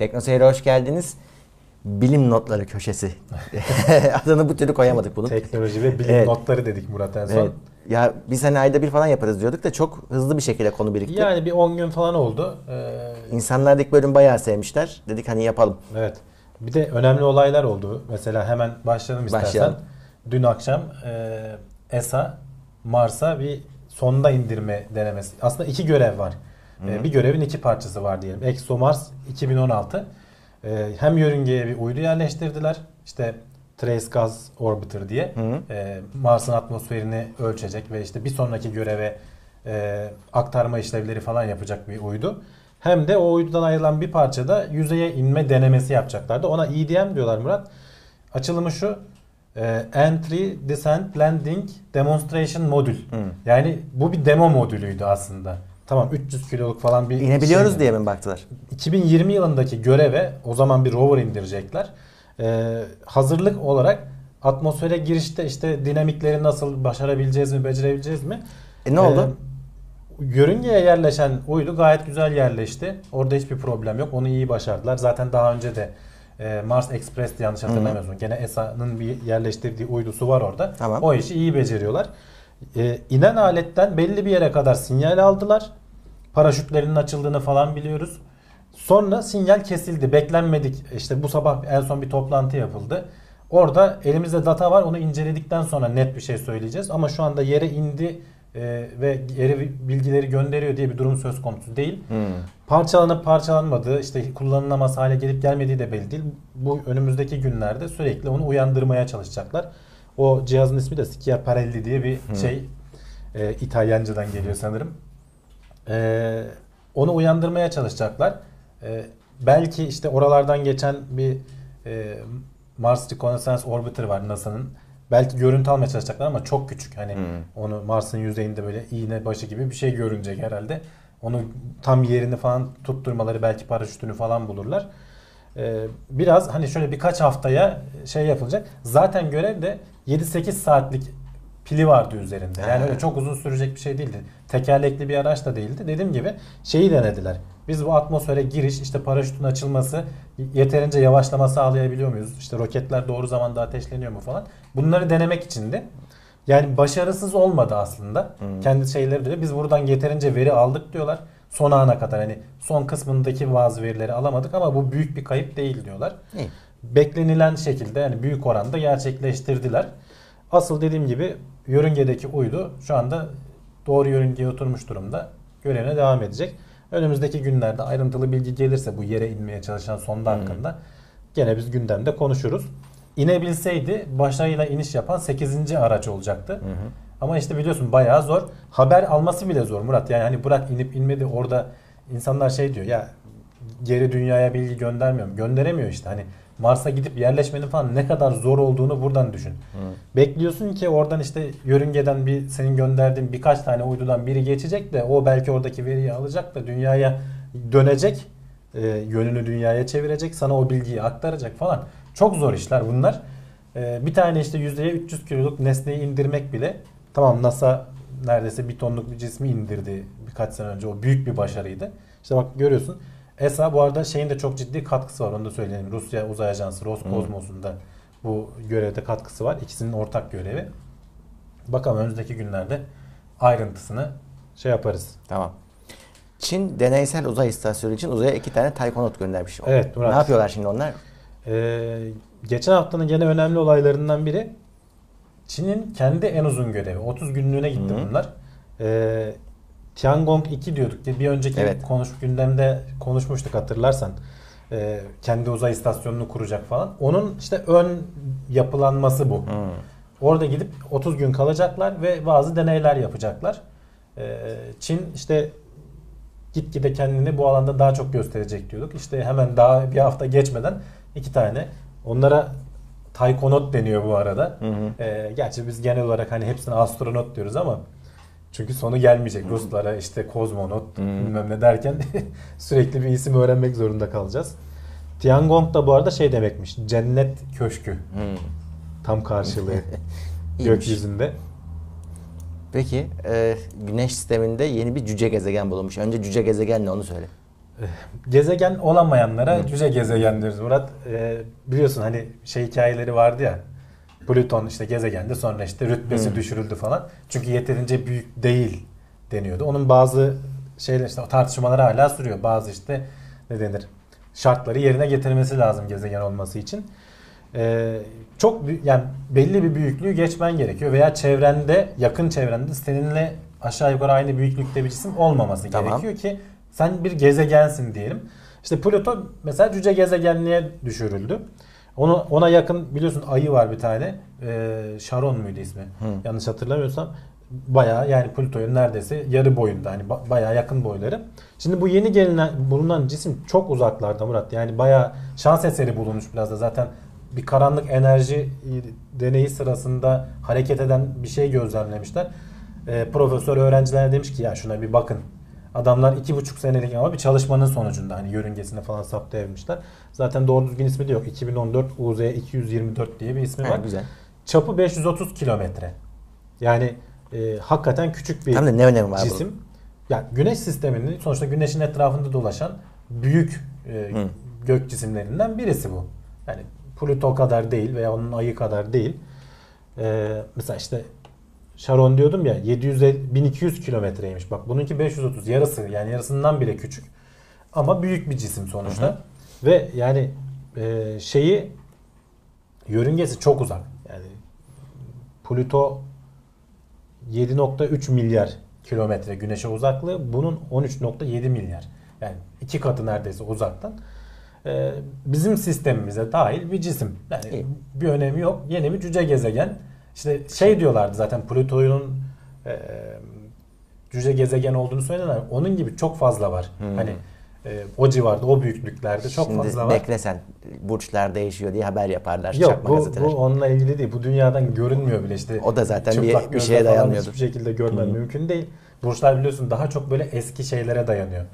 Teknoseyir'e hoş geldiniz. Bilim notları köşesi. Adını bu türlü koyamadık bunun. Teknoloji ve bilim Evet. notları dedik Murat en son. Evet. Ya biz hani ayda bir falan yaparız diyorduk da çok hızlı bir şekilde konu birikti. Yani bir 10 gün falan oldu. Ee, İnsanlar ilk bölüm bayağı sevmişler. Dedik hani yapalım. evet. Bir de önemli olaylar oldu. Mesela hemen başlayalım istersen. Başlayalım. Dün akşam e, ESA Mars'a bir sonda indirme denemesi. Aslında iki görev var. E, bir görevin iki parçası var diyelim. ExoMars 2016. E, hem yörüngeye bir uydu yerleştirdiler. İşte Trace Gas Orbiter diye. E, Mars'ın atmosferini ölçecek ve işte bir sonraki göreve e, aktarma işlevleri falan yapacak bir uydu. Hem de o uydudan ayrılan bir parçada yüzeye inme denemesi yapacaklardı. Ona EDM diyorlar Murat. Açılımı şu. e, Entry, Descent, Landing Demonstration Modül. Yani bu bir demo modülüydü aslında. Tamam 300 kiloluk falan bir İnebiliyoruz şeydi. diye mi baktılar? 2020 yılındaki göreve o zaman bir rover indirecekler. Ee, hazırlık olarak atmosfere girişte işte dinamikleri nasıl başarabileceğiz mi, becerebileceğiz mi? E ne oldu? Ee, yörüngeye yerleşen uydu gayet güzel yerleşti. Orada hiçbir problem yok. Onu iyi başardılar. Zaten daha önce de e, Mars Express'ti yanlış hatırlamıyorsun. Gene ESA'nın bir yerleştirdiği uydusu var orada. Tamam. O işi iyi beceriyorlar. Ee, inen aletten belli bir yere kadar sinyal aldılar. Paraşütlerinin açıldığını falan biliyoruz. Sonra sinyal kesildi. Beklenmedik. İşte bu sabah en son bir toplantı yapıldı. Orada elimizde data var. Onu inceledikten sonra net bir şey söyleyeceğiz. Ama şu anda yere indi e, ve geri bilgileri gönderiyor diye bir durum söz konusu değil. Parçalanıp parçalanmadığı, işte kullanılamaz hale gelip gelmediği de belli değil. Bu önümüzdeki günlerde sürekli onu uyandırmaya çalışacaklar. O cihazın ismi de Schiaparelli diye bir şey. E, İtalyancadan geliyor sanırım. E, onu uyandırmaya çalışacaklar. E, belki işte oralardan geçen bir e, Mars Reconnaissance Orbiter var NASA'nın. Belki görüntü almaya çalışacaklar ama çok küçük. Hani onu Mars'ın yüzeyinde böyle iğne başı gibi bir şey görünecek herhalde. Onu tam yerini falan tutturmaları belki paraşütünü falan bulurlar. Ee, biraz hani şöyle birkaç haftaya şey yapılacak. Zaten görev de 7-8 saatlik pili vardı üzerinde. Yani öyle çok uzun sürecek bir şey değildi. Tekerlekli bir araç da değildi. Dediğim gibi şeyi denediler. Biz bu atmosfere giriş, işte paraşütün açılması, yeterince yavaşlama sağlayabiliyor muyuz? İşte roketler doğru zamanda ateşleniyor mu falan. Bunları denemek içindi. Yani başarısız olmadı aslında. Kendi şeyleri de biz buradan yeterince veri aldık diyorlar. Son ana kadar hani son kısmındaki bazı verileri alamadık ama bu büyük bir kayıp değil diyorlar. İyi. Beklenilen şekilde yani büyük oranda gerçekleştirdiler. Asıl dediğim gibi yörüngedeki uydu şu anda doğru yörüngeye oturmuş durumda. Görevine devam edecek. Önümüzdeki günlerde ayrıntılı bilgi gelirse bu yere inmeye çalışan sonda hakkında gene biz gündemde konuşuruz. İnebilseydi başarıyla iniş yapan 8. araç olacaktı. Ama işte biliyorsun bayağı zor. Haber alması bile zor Murat. Yani hani bırak inip inmedi orada insanlar şey diyor ya geri dünyaya bilgi göndermiyor mu? Gönderemiyor işte. Hani Mars'a gidip yerleşmenin falan ne kadar zor olduğunu buradan düşün. Bekliyorsun ki oradan işte yörüngeden bir senin gönderdiğin birkaç tane uydudan biri geçecek de o belki oradaki veriyi alacak da dünyaya dönecek. e, yönünü dünyaya çevirecek. Sana o bilgiyi aktaracak falan. Çok zor işler bunlar. E, bir tane işte yüzdeye 300 kiloluk nesneyi indirmek bile tamam NASA neredeyse bir tonluk bir cismi indirdi birkaç sene önce. O büyük bir başarıydı. İşte bak görüyorsun. ESA bu arada şeyin de çok ciddi katkısı var onu da söyleyelim. Rusya Uzay Ajansı Roskosmos'un da bu görevde katkısı var. İkisinin ortak görevi. Bakalım önümüzdeki günlerde ayrıntısını şey yaparız. Tamam. Çin deneysel uzay istasyonu için uzaya iki tane Taykonot göndermiş. Evet, Murat. Ne yapıyorlar şimdi onlar? Ee, geçen haftanın gene önemli olaylarından biri Çin'in kendi en uzun görevi. 30 günlüğüne gitti bunlar. Ee, Tiangong 2 diyorduk diye bir önceki Evet. konuş gündemde konuşmuştuk hatırlarsan. Ee, kendi uzay istasyonunu kuracak falan. Onun işte ön yapılanması bu. Orada gidip 30 gün kalacaklar ve bazı deneyler yapacaklar. Ee, Çin işte gitgide kendini bu alanda daha çok gösterecek diyorduk. İşte hemen daha bir hafta geçmeden iki tane onlara taykonot deniyor bu arada. Ee, gerçi biz genel olarak hani hepsine astronot diyoruz ama çünkü sonu gelmeyecek. Ruslara işte kozmonot bilmem ne derken sürekli bir isim öğrenmek zorunda kalacağız. Tiangong da bu arada şey demekmiş. Cennet köşkü. Tam karşılığı gökyüzünde. Peki e, Güneş sisteminde yeni bir cüce gezegen bulunmuş. Önce cüce gezegen ne onu söyle. Gezegen olamayanlara cüce gezegen diyoruz Murat. Ee, biliyorsun hani şey hikayeleri vardı ya. Plüton işte gezegendi sonra işte rütbesi düşürüldü falan. Çünkü yeterince büyük değil deniyordu. Onun bazı şeyler işte tartışmaları hala sürüyor. Bazı işte ne denir şartları yerine getirmesi lazım gezegen olması için. Ee, çok yani belli bir büyüklüğü geçmen gerekiyor veya çevrende yakın çevrende seninle aşağı yukarı aynı büyüklükte bir cisim olmaması Tamam. gerekiyor ki sen bir gezegensin diyelim. İşte Plüto mesela cüce gezegenliğe düşürüldü. Onu ona yakın biliyorsun ayı var bir tane. Ee, Sharon muydu ismi? Yanlış hatırlamıyorsam bayağı yani Plüto'nun neredeyse yarı boyunda hani ba- bayağı yakın boyları. Şimdi bu yeni gelinen bulunan cisim çok uzaklarda Murat. Yani bayağı şans eseri bulunmuş biraz da zaten bir karanlık enerji deneyi sırasında hareket eden bir şey gözlemlemişler. Ee, profesör öğrencilerine demiş ki ya şuna bir bakın. Adamlar iki buçuk senelik ama bir çalışmanın sonucunda hani yörüngesini falan saptayabilmişler. Zaten doğru düzgün ismi de yok. 2014 UZ 224 diye bir ismi Ha, var. güzel. Çapı 530 kilometre. Yani e, hakikaten küçük bir Tam da ne önemi var cisim. Yani güneş sisteminin sonuçta güneşin etrafında dolaşan büyük e, Hı. gök cisimlerinden birisi bu. Yani Plüto kadar değil veya onun ayı kadar değil. E, mesela işte Sharon diyordum ya 750 1200 kilometreymiş. Bak bununki 530 yarısı yani yarısından bile küçük. Ama büyük bir cisim sonuçta. Ve yani e, şeyi yörüngesi çok uzak. Yani Plüto 7.3 milyar kilometre güneşe uzaklığı. Bunun 13.7 milyar. Yani iki katı neredeyse uzaktan. Ee, bizim sistemimize dahil bir cisim. Yani İyi. bir önemi yok. Yeni bir cüce gezegen. İşte şey diyorlardı zaten Plüto'nun e, cüce gezegen olduğunu söylediler. Onun gibi çok fazla var. Hani e, o civarda, o büyüklüklerde çok Şimdi fazla var. bekle sen. Burçlar değişiyor diye haber yaparlar. Yok çakma bu, gazeteler. bu onunla ilgili değil. Bu dünyadan görünmüyor bile işte. O da zaten bir- bir şeye falan dayanmıyordur. Hiçbir şekilde görmen Hı. mümkün değil. Burçlar biliyorsun daha çok böyle eski şeylere dayanıyor.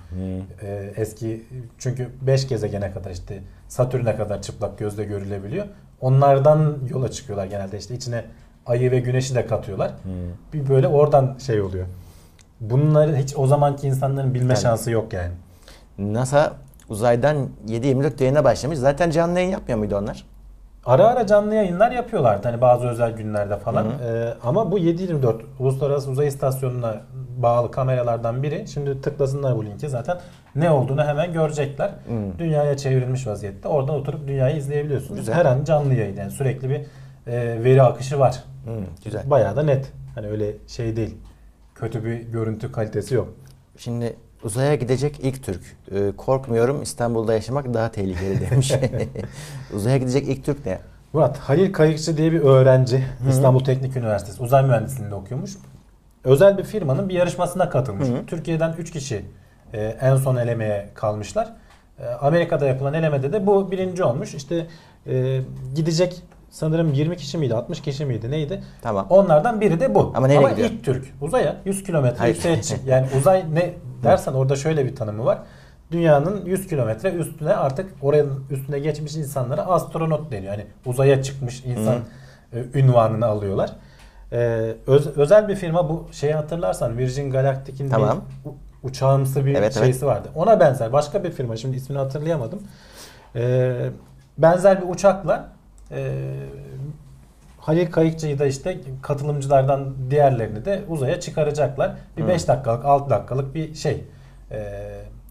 Ee, eski çünkü 5 gezegene kadar işte Satürn'e kadar çıplak gözle görülebiliyor. Onlardan yola çıkıyorlar genelde işte içine ayı ve güneşi de katıyorlar. Bir böyle oradan şey oluyor. Bunları hiç o zamanki insanların bilme Yani- şansı yok yani. NASA uzaydan 7-24 yayına başlamış. Zaten canlı yayın yapmıyor muydu onlar? Ara ara canlı yayınlar yapıyorlardı hani bazı özel günlerde falan. Ee, ama bu 724 Uluslararası Uzay İstasyonu'na bağlı kameralardan biri. Şimdi tıklasınlar bu linki zaten ne olduğunu hemen görecekler. Hı. Dünyaya çevrilmiş vaziyette. Oradan oturup dünyayı izleyebiliyorsunuz. Güzel. Her an canlı yayın yani sürekli bir e, veri akışı var. Hı, güzel. Bayağı da net. Hani öyle şey değil. Kötü bir görüntü kalitesi yok. Şimdi uzaya gidecek ilk Türk. Ee, korkmuyorum İstanbul'da yaşamak daha tehlikeli demiş. uzaya gidecek ilk Türk ne? Murat Halil Kayıkçı diye bir öğrenci İstanbul Teknik Üniversitesi uzay mühendisliğinde okuyormuş. Özel bir firmanın bir yarışmasına katılmış. Hı hı. Türkiye'den 3 kişi e, en son elemeye kalmışlar. E, Amerika'da yapılan elemede de bu birinci olmuş. İşte e, gidecek sanırım 20 kişi miydi 60 kişi miydi neydi? Tamam. Onlardan biri de bu. Ama nereye gidiyor? ilk Türk uzaya 100 kilometre yükseğe çık. Yani uzay ne dersen orada şöyle bir tanımı var. Dünyanın 100 kilometre üstüne artık oranın üstüne geçmiş insanlara astronot deniyor. Yani uzaya çıkmış insan e, ünvanını alıyorlar. E, öz- özel bir firma bu şeyi hatırlarsan Virgin Galactic'in Tamam. bir uçağımsı bir Evet, evet. şeysi vardı. Ona benzer başka bir firma şimdi ismini hatırlayamadım. E, benzer bir uçakla e, Halil Kayıkçı'yı da işte katılımcılardan diğerlerini de uzaya çıkaracaklar. Bir 5 dakikalık 6 dakikalık bir şey. E,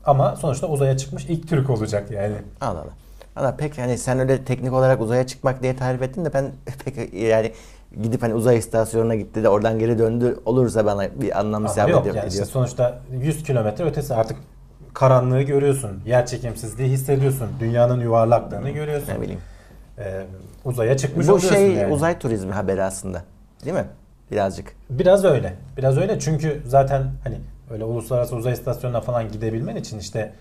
ama sonuçta uzaya çıkmış ilk Türk olacak yani. Allah Allah. Valla pek hani sen öyle teknik olarak uzaya çıkmak diye tarif ettin de ben pek yani gidip hani uzay istasyonuna gitti de oradan geri döndü olursa bana bir anlam Ama isabet yok ediyor. yani işte sonuçta 100 kilometre ötesi artık karanlığı görüyorsun. Yer çekimsizliği hissediyorsun. Dünyanın yuvarlaklığını görüyorsun. Ne bileyim. Ee, uzaya çıkmış Bu oluyorsun şey yani. uzay turizmi haberi aslında. Değil mi? Birazcık. Biraz öyle. Biraz öyle çünkü zaten hani öyle uluslararası uzay istasyonuna falan gidebilmen için işte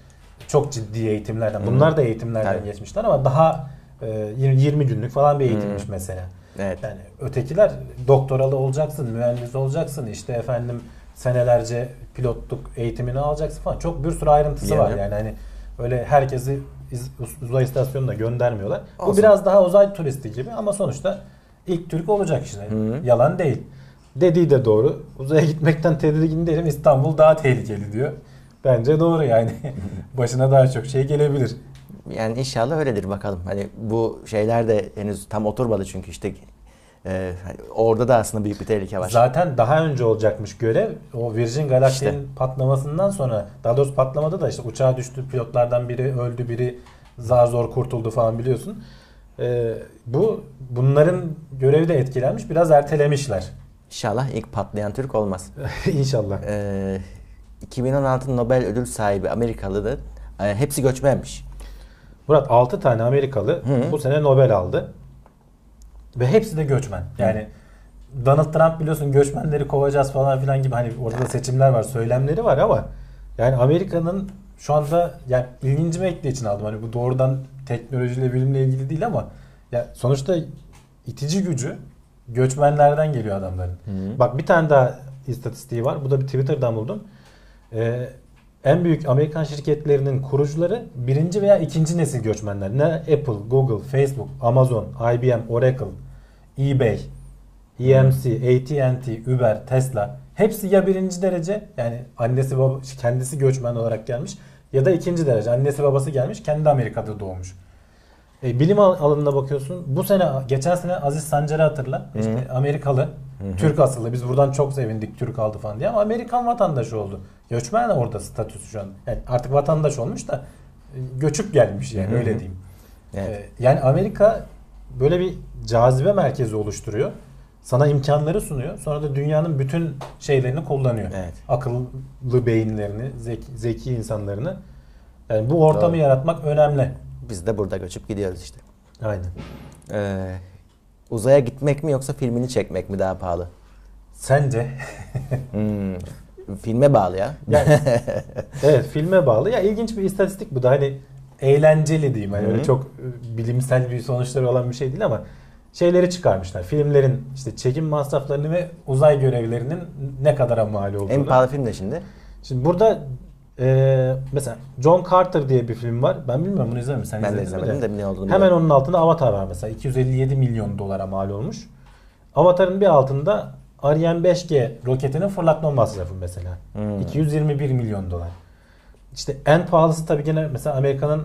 çok ciddi eğitimlerden. Bunlar da eğitimlerden Tabii. geçmişler ama daha e, 20 20 günlük falan bir eğitimmiş mesela. Evet. Yani ötekiler doktoralı olacaksın, mühendis olacaksın, işte efendim senelerce pilotluk eğitimini alacaksın falan. Çok bir sürü ayrıntısı Yani. var yani hani öyle herkesi uzay istasyonuna göndermiyorlar. Bu Olsun. biraz daha uzay turisti gibi ama sonuçta ilk Türk olacak işte. Hı. Yalan değil. Dediği de doğru. Uzaya gitmekten tedirgin değilim. İstanbul daha tehlikeli diyor. Bence doğru yani. Başına daha çok şey gelebilir. Yani inşallah öyledir bakalım. Hani bu şeyler de henüz tam oturmadı çünkü işte e, hani orada da aslında büyük bir tehlike var. Zaten daha önce olacakmış görev. O Virgin Galactic'in İşte. patlamasından sonra daha doğrusu patlamada da işte uçağa düştü pilotlardan biri öldü biri zar zor kurtuldu falan biliyorsun. Ee, bu bunların görevi de etkilenmiş biraz ertelemişler. İnşallah ilk patlayan Türk olmaz. İnşallah. E, 2016 Nobel ödül sahibi Amerikalı da e, hepsi göçmenmiş. Murat 6 tane Amerikalı Hı. bu sene Nobel aldı. Ve hepsi de göçmen. Yani Donald Trump biliyorsun göçmenleri kovacağız falan filan gibi hani orada da seçimler var, söylemleri var ama yani Amerika'nın şu anda yani ilgincime gittiği için aldım. Hani bu doğrudan teknolojiyle bilimle ilgili değil ama ya sonuçta itici gücü göçmenlerden geliyor adamların. Bak bir tane daha istatistiği var. Bu da bir Twitter'dan buldum. Ee, en büyük Amerikan şirketlerinin kurucuları birinci veya ikinci nesil göçmenler. Ne Apple, Google, Facebook, Amazon, IBM, Oracle, eBay, EMC, AT&T, Uber, Tesla hepsi ya birinci derece yani annesi baba kendisi göçmen olarak gelmiş ya da ikinci derece annesi babası gelmiş kendi Amerika'da doğmuş. E, bilim al- alanına bakıyorsun. Bu sene geçen sene Aziz Sancar'ı hatırla. İşte Amerikalı, Türk asıllı. Biz buradan çok sevindik Türk aldı falan diye ama Amerikan vatandaşı oldu. Göçmen orada statüsü şu an. Yani artık vatandaş olmuş da e, göçüp gelmiş yani Hı hı. öyle diyeyim. Evet. E, yani Amerika böyle bir cazibe merkezi oluşturuyor. Sana imkanları sunuyor. Sonra da dünyanın bütün şeylerini kullanıyor. Evet. Akıllı beyinlerini, zeki, zeki insanlarını. Yani bu ortamı Doğru. yaratmak önemli. Biz de burada göçüp gidiyoruz işte. Aynen. Ee, uzaya gitmek mi yoksa filmini çekmek mi daha pahalı? Sence? Hmm, filme bağlı ya. Yani, evet filme bağlı. Ya ilginç bir istatistik bu da hani eğlenceli diyeyim. Hı. öyle çok e, bilimsel bir sonuçları olan bir şey değil ama şeyleri çıkarmışlar. Filmlerin işte çekim masraflarını ve uzay görevlerinin ne kadara mal olduğunu. en pahalı film de şimdi. Şimdi burada e, mesela John Carter diye bir film var. Ben bilmiyorum bunu izlemedim. Sen Ben de izlemedim de ne olduğunu Hemen biliyorum. onun altında Avatar var mesela. 257 milyon dolara mal olmuş. Avatar'ın bir altında Ariane 5G roketinin fırlatma masrafı mesela. Hmm. 221 milyon dolar. İşte en pahalısı tabii gene mesela Amerika'nın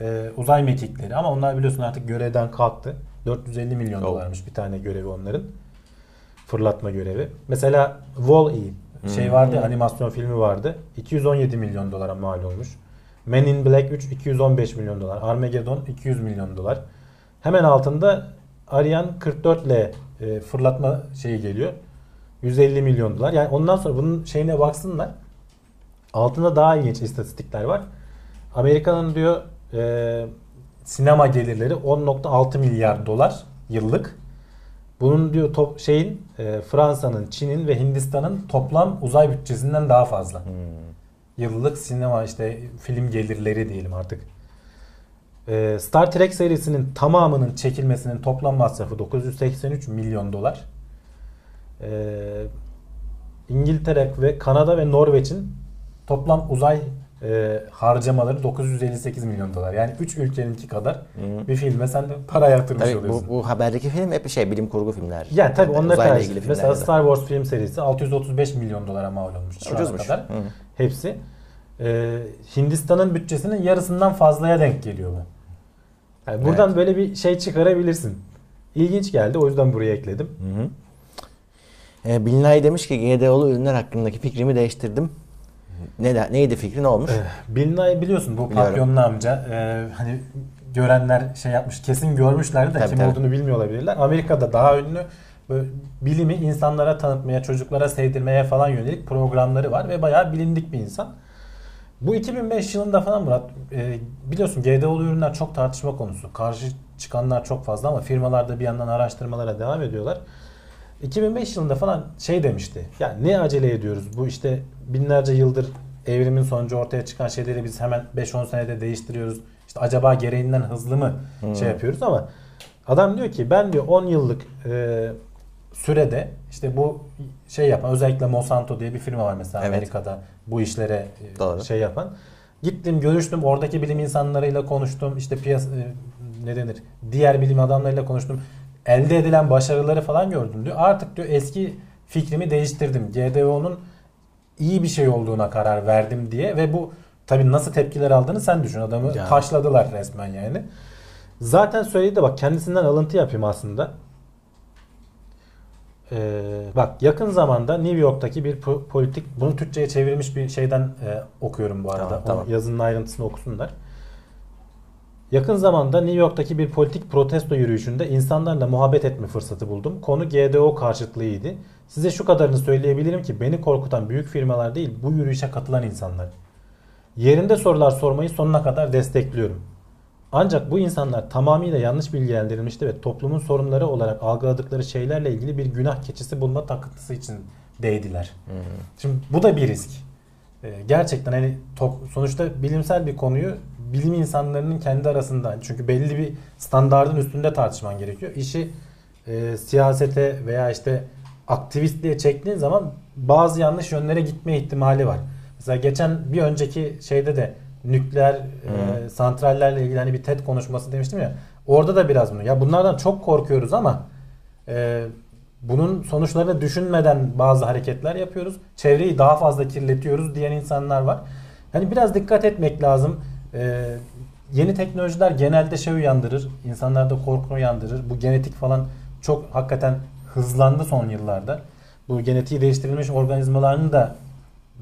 e, uzay mekikleri ama onlar biliyorsun artık görevden kalktı. 450 milyon Oh. dolarmış bir tane görevi onların. Fırlatma görevi. Mesela Wall-E şey Hmm. vardı ya, animasyon filmi vardı. 217 milyon dolara mal olmuş. Men in Black 3 215 milyon dolar. Armageddon 200 milyon dolar. Hemen altında Ariane 44L e, fırlatma şeyi geliyor. 150 milyon dolar. Yani ondan sonra bunun şeyine baksınlar. Altında daha ilginç istatistikler var. Amerika'nın diyor e, sinema gelirleri 10.6 milyar dolar yıllık. Bunun diyor top, şeyin e, Fransa'nın, Çin'in ve Hindistan'ın toplam uzay bütçesinden daha fazla. Hmm. Yıllık sinema işte film gelirleri diyelim artık. E, Star Trek serisinin tamamının çekilmesinin toplam masrafı 983 milyon dolar. E, İngiltere ve Kanada ve Norveç'in toplam uzay e, harcamaları 958 milyon dolar. Yani 3 ülkeninki kadar Hı. bir filme sen de para yatırmış Tabii oluyorsun. bu, bu haberdeki film hep şey bilim kurgu filmler. Yani tabii Uzayla tercih. ilgili Mesela. Star Wars film serisi 635 milyon dolara mal olmuş şu ana Ucuzmuş. kadar. Hı. Hepsi. Ee, Hindistan'ın bütçesinin yarısından fazlaya denk geliyor bu. Yani buradan Evet. böyle bir şey çıkarabilirsin. İlginç geldi o yüzden buraya ekledim. Hı hı. Ee, Bilinay demiş ki GDO'lu ürünler hakkındaki fikrimi değiştirdim. Ne neydi fikri ne olmuş? Ee, Bill Nye biliyorsun bu papyonlu amca. Ee, hani görenler şey yapmış kesin görmüşlerdi de Tabii, kim tabii. olduğunu bilmiyor olabilirler. Amerika'da daha ünlü böyle bilimi insanlara tanıtmaya, çocuklara sevdirmeye falan yönelik programları var ve bayağı bilindik bir insan. Bu 2005 yılında falan Murat e, biliyorsun GDO'lu ürünler çok tartışma konusu. Karşı çıkanlar çok fazla ama firmalar da bir yandan araştırmalara devam ediyorlar. 2005 yılında falan şey demişti. Ya ne acele ediyoruz? Bu işte binlerce yıldır evrimin sonucu ortaya çıkan şeyleri biz hemen 5-10 senede değiştiriyoruz. İşte acaba gereğinden hızlı mı şey yapıyoruz ama adam diyor ki ben diyor 10 yıllık e, sürede işte bu şey yapan özellikle Monsanto diye bir firma var mesela Evet. Amerika'da bu işlere e, Doğru. şey yapan. Gittim görüştüm oradaki bilim insanlarıyla konuştum işte piyas e, ne denir diğer bilim adamlarıyla konuştum. Elde edilen başarıları falan gördüm diyor. Artık diyor eski fikrimi değiştirdim. GDO'nun iyi bir şey olduğuna karar verdim diye ve bu tabii nasıl tepkiler aldığını sen düşün. Adamı Ya. taşladılar resmen yani. Zaten söyledi de bak kendisinden alıntı yapayım aslında. Ee, bak yakın zamanda New York'taki bir po- politik bunu Türkçe'ye çevrilmiş bir şeyden e, okuyorum bu arada. Tamam, tamam. yazının ayrıntısını okusunlar. Yakın zamanda New York'taki bir politik protesto yürüyüşünde insanlarla muhabbet etme fırsatı buldum. Konu GDO karşıtlığıydı. Size şu kadarını söyleyebilirim ki beni korkutan büyük firmalar değil bu yürüyüşe katılan insanlar. Yerinde sorular sormayı sonuna kadar destekliyorum. Ancak bu insanlar tamamıyla yanlış bilgilendirilmişti ve toplumun sorunları olarak algıladıkları şeylerle ilgili bir günah keçisi bulma takıntısı için değdiler. Şimdi bu da bir risk. Ee, gerçekten hani sonuçta bilimsel bir konuyu bilim insanlarının kendi arasında çünkü belli bir standardın üstünde tartışman gerekiyor. İşi e, siyasete veya işte aktivistliğe çektiğin zaman bazı yanlış yönlere gitme ihtimali var. Mesela geçen bir önceki şeyde de nükleer e, santrallerle ilgili hani bir TED konuşması demiştim ya. Orada da biraz bunu. Ya bunlardan çok korkuyoruz ama e, bunun sonuçlarını düşünmeden bazı hareketler yapıyoruz. Çevreyi daha fazla kirletiyoruz diyen insanlar var. Hani biraz dikkat etmek lazım. E, yeni teknolojiler genelde şey uyandırır. insanlarda korku uyandırır. Bu genetik falan çok hakikaten hızlandı son yıllarda. Bu genetiği değiştirilmiş organizmaların da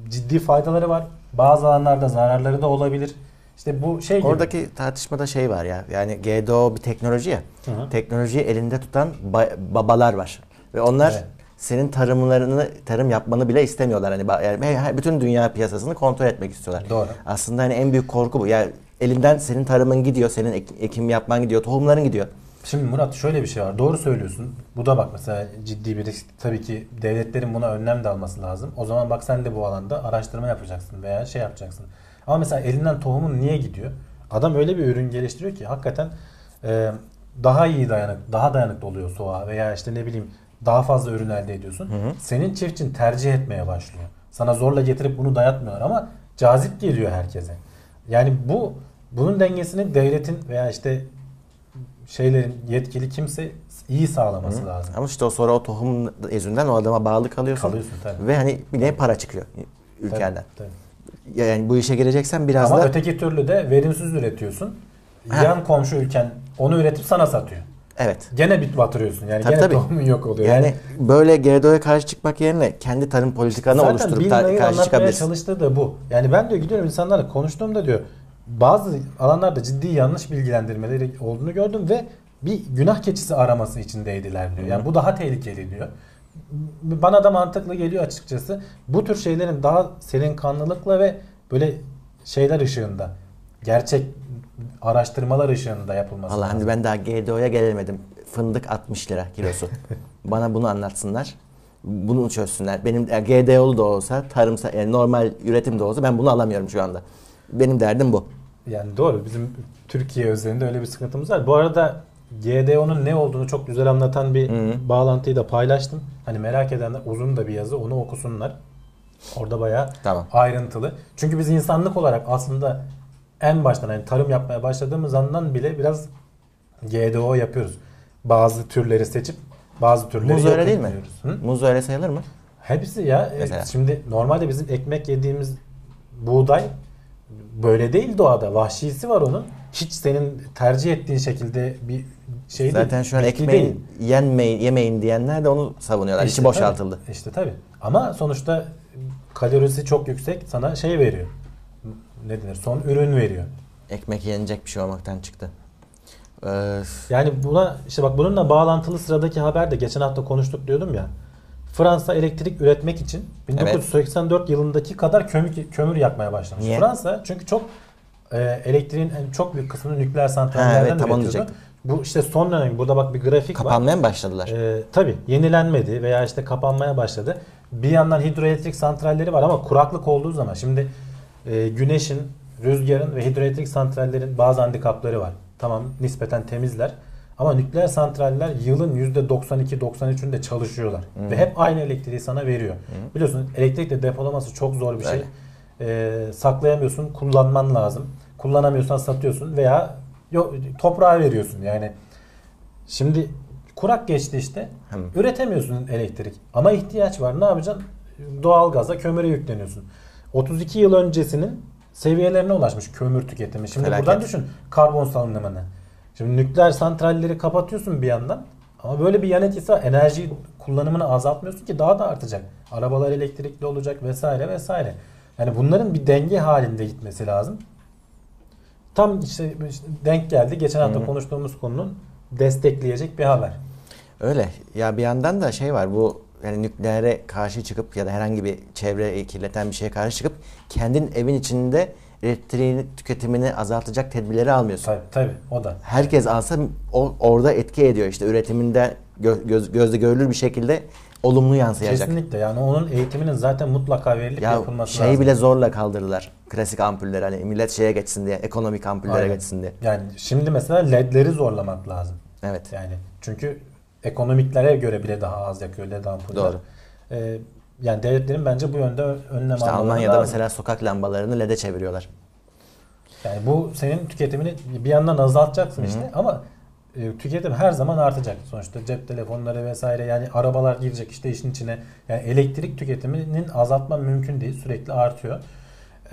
ciddi faydaları var. Bazı alanlarda zararları da olabilir. İşte bu şey gibi. Oradaki tartışmada şey var ya. Yani GDO bir teknoloji ya. Hı hı. Teknolojiyi elinde tutan ba- babalar var. Ve onlar Evet. Senin tarımlarını tarım yapmanı bile istemiyorlar. Hani yani bütün dünya piyasasını kontrol etmek istiyorlar. Doğru. Aslında hani en büyük korku bu. Yani elinden senin tarımın gidiyor, senin ek- ekim yapman gidiyor, tohumların gidiyor. Şimdi Murat şöyle bir şey var. Doğru söylüyorsun. Bu da bak mesela ciddi bir risk. Tabii ki devletlerin buna önlem de alması lazım. O zaman bak sen de bu alanda araştırma yapacaksın veya şey yapacaksın. Ama mesela elinden tohumun niye gidiyor? Adam öyle bir ürün geliştiriyor ki hakikaten e, daha iyi dayanık, daha dayanıklı oluyor soğuğa veya işte ne bileyim daha fazla ürün elde ediyorsun. Senin çiftçin tercih etmeye başlıyor. Sana zorla getirip bunu dayatmıyorlar ama cazip geliyor herkese. Yani bu bunun dengesini devletin veya işte şeylerin yetkili kimse iyi sağlaması lazım. Ama işte o sonra o tohum yüzünden o adama bağlı kalıyorsun. Kalıyorsun tabii. Ve hani bir de para çıkıyor ülkenden. Tabii, Yani bu işe gireceksen biraz Ama da öteki türlü de verimsiz üretiyorsun. Yan komşu ülken onu üretip sana satıyor. Evet. Gene bit batırıyorsun. Yani Tabii, gene tabii. tohumun yok oluyor. Yani böyle GDO'ya karşı çıkmak yerine kendi tarım politikanı Zaten oluşturup ta- karşı çıkabilirsin. çalıştığı da bu. Yani ben diyor gidiyorum insanlarla konuştuğumda diyor bazı alanlarda ciddi yanlış bilgilendirmeleri olduğunu gördüm ve bir günah keçisi araması içindeydiler diyor. Yani bu daha tehlikeli diyor. Bana da mantıklı geliyor açıkçası. Bu tür şeylerin daha serin kanlılıkla ve böyle şeyler ışığında gerçek araştırmalar ışığında yapılması Vallahi lazım. hani ben daha GDO'ya gelemedim. Fındık 60 lira kilosu. Bana bunu anlatsınlar. Bunu çözsünler. Benim yani GDO'lu da olsa, tarımsal yani normal üretim de olsa ben bunu alamıyorum şu anda. Benim derdim bu. Yani doğru bizim Türkiye özelinde öyle bir sıkıntımız var. Bu arada GDO'nun ne olduğunu çok güzel anlatan bir Hı. bağlantıyı da paylaştım. Hani merak edenler uzun da bir yazı onu okusunlar. Orada bayağı Tamam. ayrıntılı. Çünkü biz insanlık olarak aslında en baştan hani tarım yapmaya başladığımız andan bile biraz GDO yapıyoruz. Bazı türleri seçip bazı türleri Muz öyle değil mi? Hı? Muz öyle sayılır mı? Hepsi ya. E, Mesela? Şimdi normalde bizim ekmek yediğimiz buğday böyle değil doğada. Vahşisi var onun. Hiç senin tercih ettiğin şekilde bir şey değil. Zaten şu an ekmeğin değil. yenmeyin, yemeyin diyenler de onu savunuyorlar. İşte İçi boşaltıldı. tabii, İşte tabi. Ama sonuçta kalorisi çok yüksek sana şey veriyor. Ne denir? Son ürün veriyor. Ekmek yenecek bir şey olmaktan çıktı. Ee, Yani buna işte bak bununla bağlantılı sıradaki haber de geçen hafta konuştuk diyordum ya. Fransa elektrik üretmek için 1984 yılındaki kadar kömür, kömür yakmaya başlamış. Niye? Fransa çünkü çok e, elektriğin çok büyük kısmını nükleer santrallerden evet, üretiyordu. diyecektim. Bu işte son dönem burada bak bir grafik var. kapanmaya mı başladılar? Ee, tabii yenilenmedi veya işte kapanmaya başladı. Bir yandan hidroelektrik santralleri var ama kuraklık olduğu zaman şimdi e, güneşin, rüzgarın ve hidroelektrik santrallerin bazı handikapları var. Tamam nispeten temizler. Ama nükleer santraller yılın %92-93'ünde çalışıyorlar. Ve hep aynı elektriği sana veriyor. Biliyorsun elektrikle depolaması çok zor bir şey. Ee, saklayamıyorsun, kullanman lazım. Kullanamıyorsan satıyorsun veya yo- toprağa veriyorsun. Yani Şimdi kurak geçti işte. Hı. Üretemiyorsun elektrik. Ama ihtiyaç var. Ne yapacaksın? doğalgaza, kömüre yükleniyorsun. 32 yıl öncesinin seviyelerine ulaşmış kömür tüketimi. Şimdi Felaket. buradan düşün karbon salınımını. Şimdi nükleer santralleri kapatıyorsun bir yandan. Ama böyle bir yan etkisi var. Enerji kullanımını azaltmıyorsun ki daha da artacak. Arabalar elektrikli olacak vesaire vesaire. Yani bunların bir denge halinde gitmesi lazım. Tam işte, denk geldi. Geçen hafta Hı hı. konuştuğumuz konunun destekleyecek bir haber. Öyle. Ya bir yandan da şey var bu yani nükleere karşı çıkıp ya da herhangi bir çevre kirleten bir şeye karşı çıkıp kendin evin içinde elektriğin tüketimini azaltacak tedbirleri almıyorsun. Tabii tabii o da. Herkes alsa o orada etki ediyor işte üretiminde gö- göz, gözle görülür bir şekilde olumlu yansıyacak. Kesinlikle yani onun eğitiminin zaten mutlaka verilip Ya yapılması şeyi lazım. bile zorla kaldırdılar. Klasik ampuller hani millet şeye geçsin diye, ekonomik ampullere Aynen. geçsin diye. Yani şimdi mesela ledleri zorlamak lazım. Evet. Yani çünkü ekonomiklere göre bile daha az yakıyor led ampuller. Doğru. Ee, yani devletlerin bence bu yönde önlem İşte almaları Almanya'da lazım. mesela sokak lambalarını LED'e çeviriyorlar. Yani bu senin tüketimini bir yandan azaltacaksın işte ama e, tüketim her zaman artacak. Sonuçta cep telefonları vesaire yani arabalar girecek işte işin içine. Yani elektrik tüketiminin azaltma mümkün değil. Sürekli artıyor.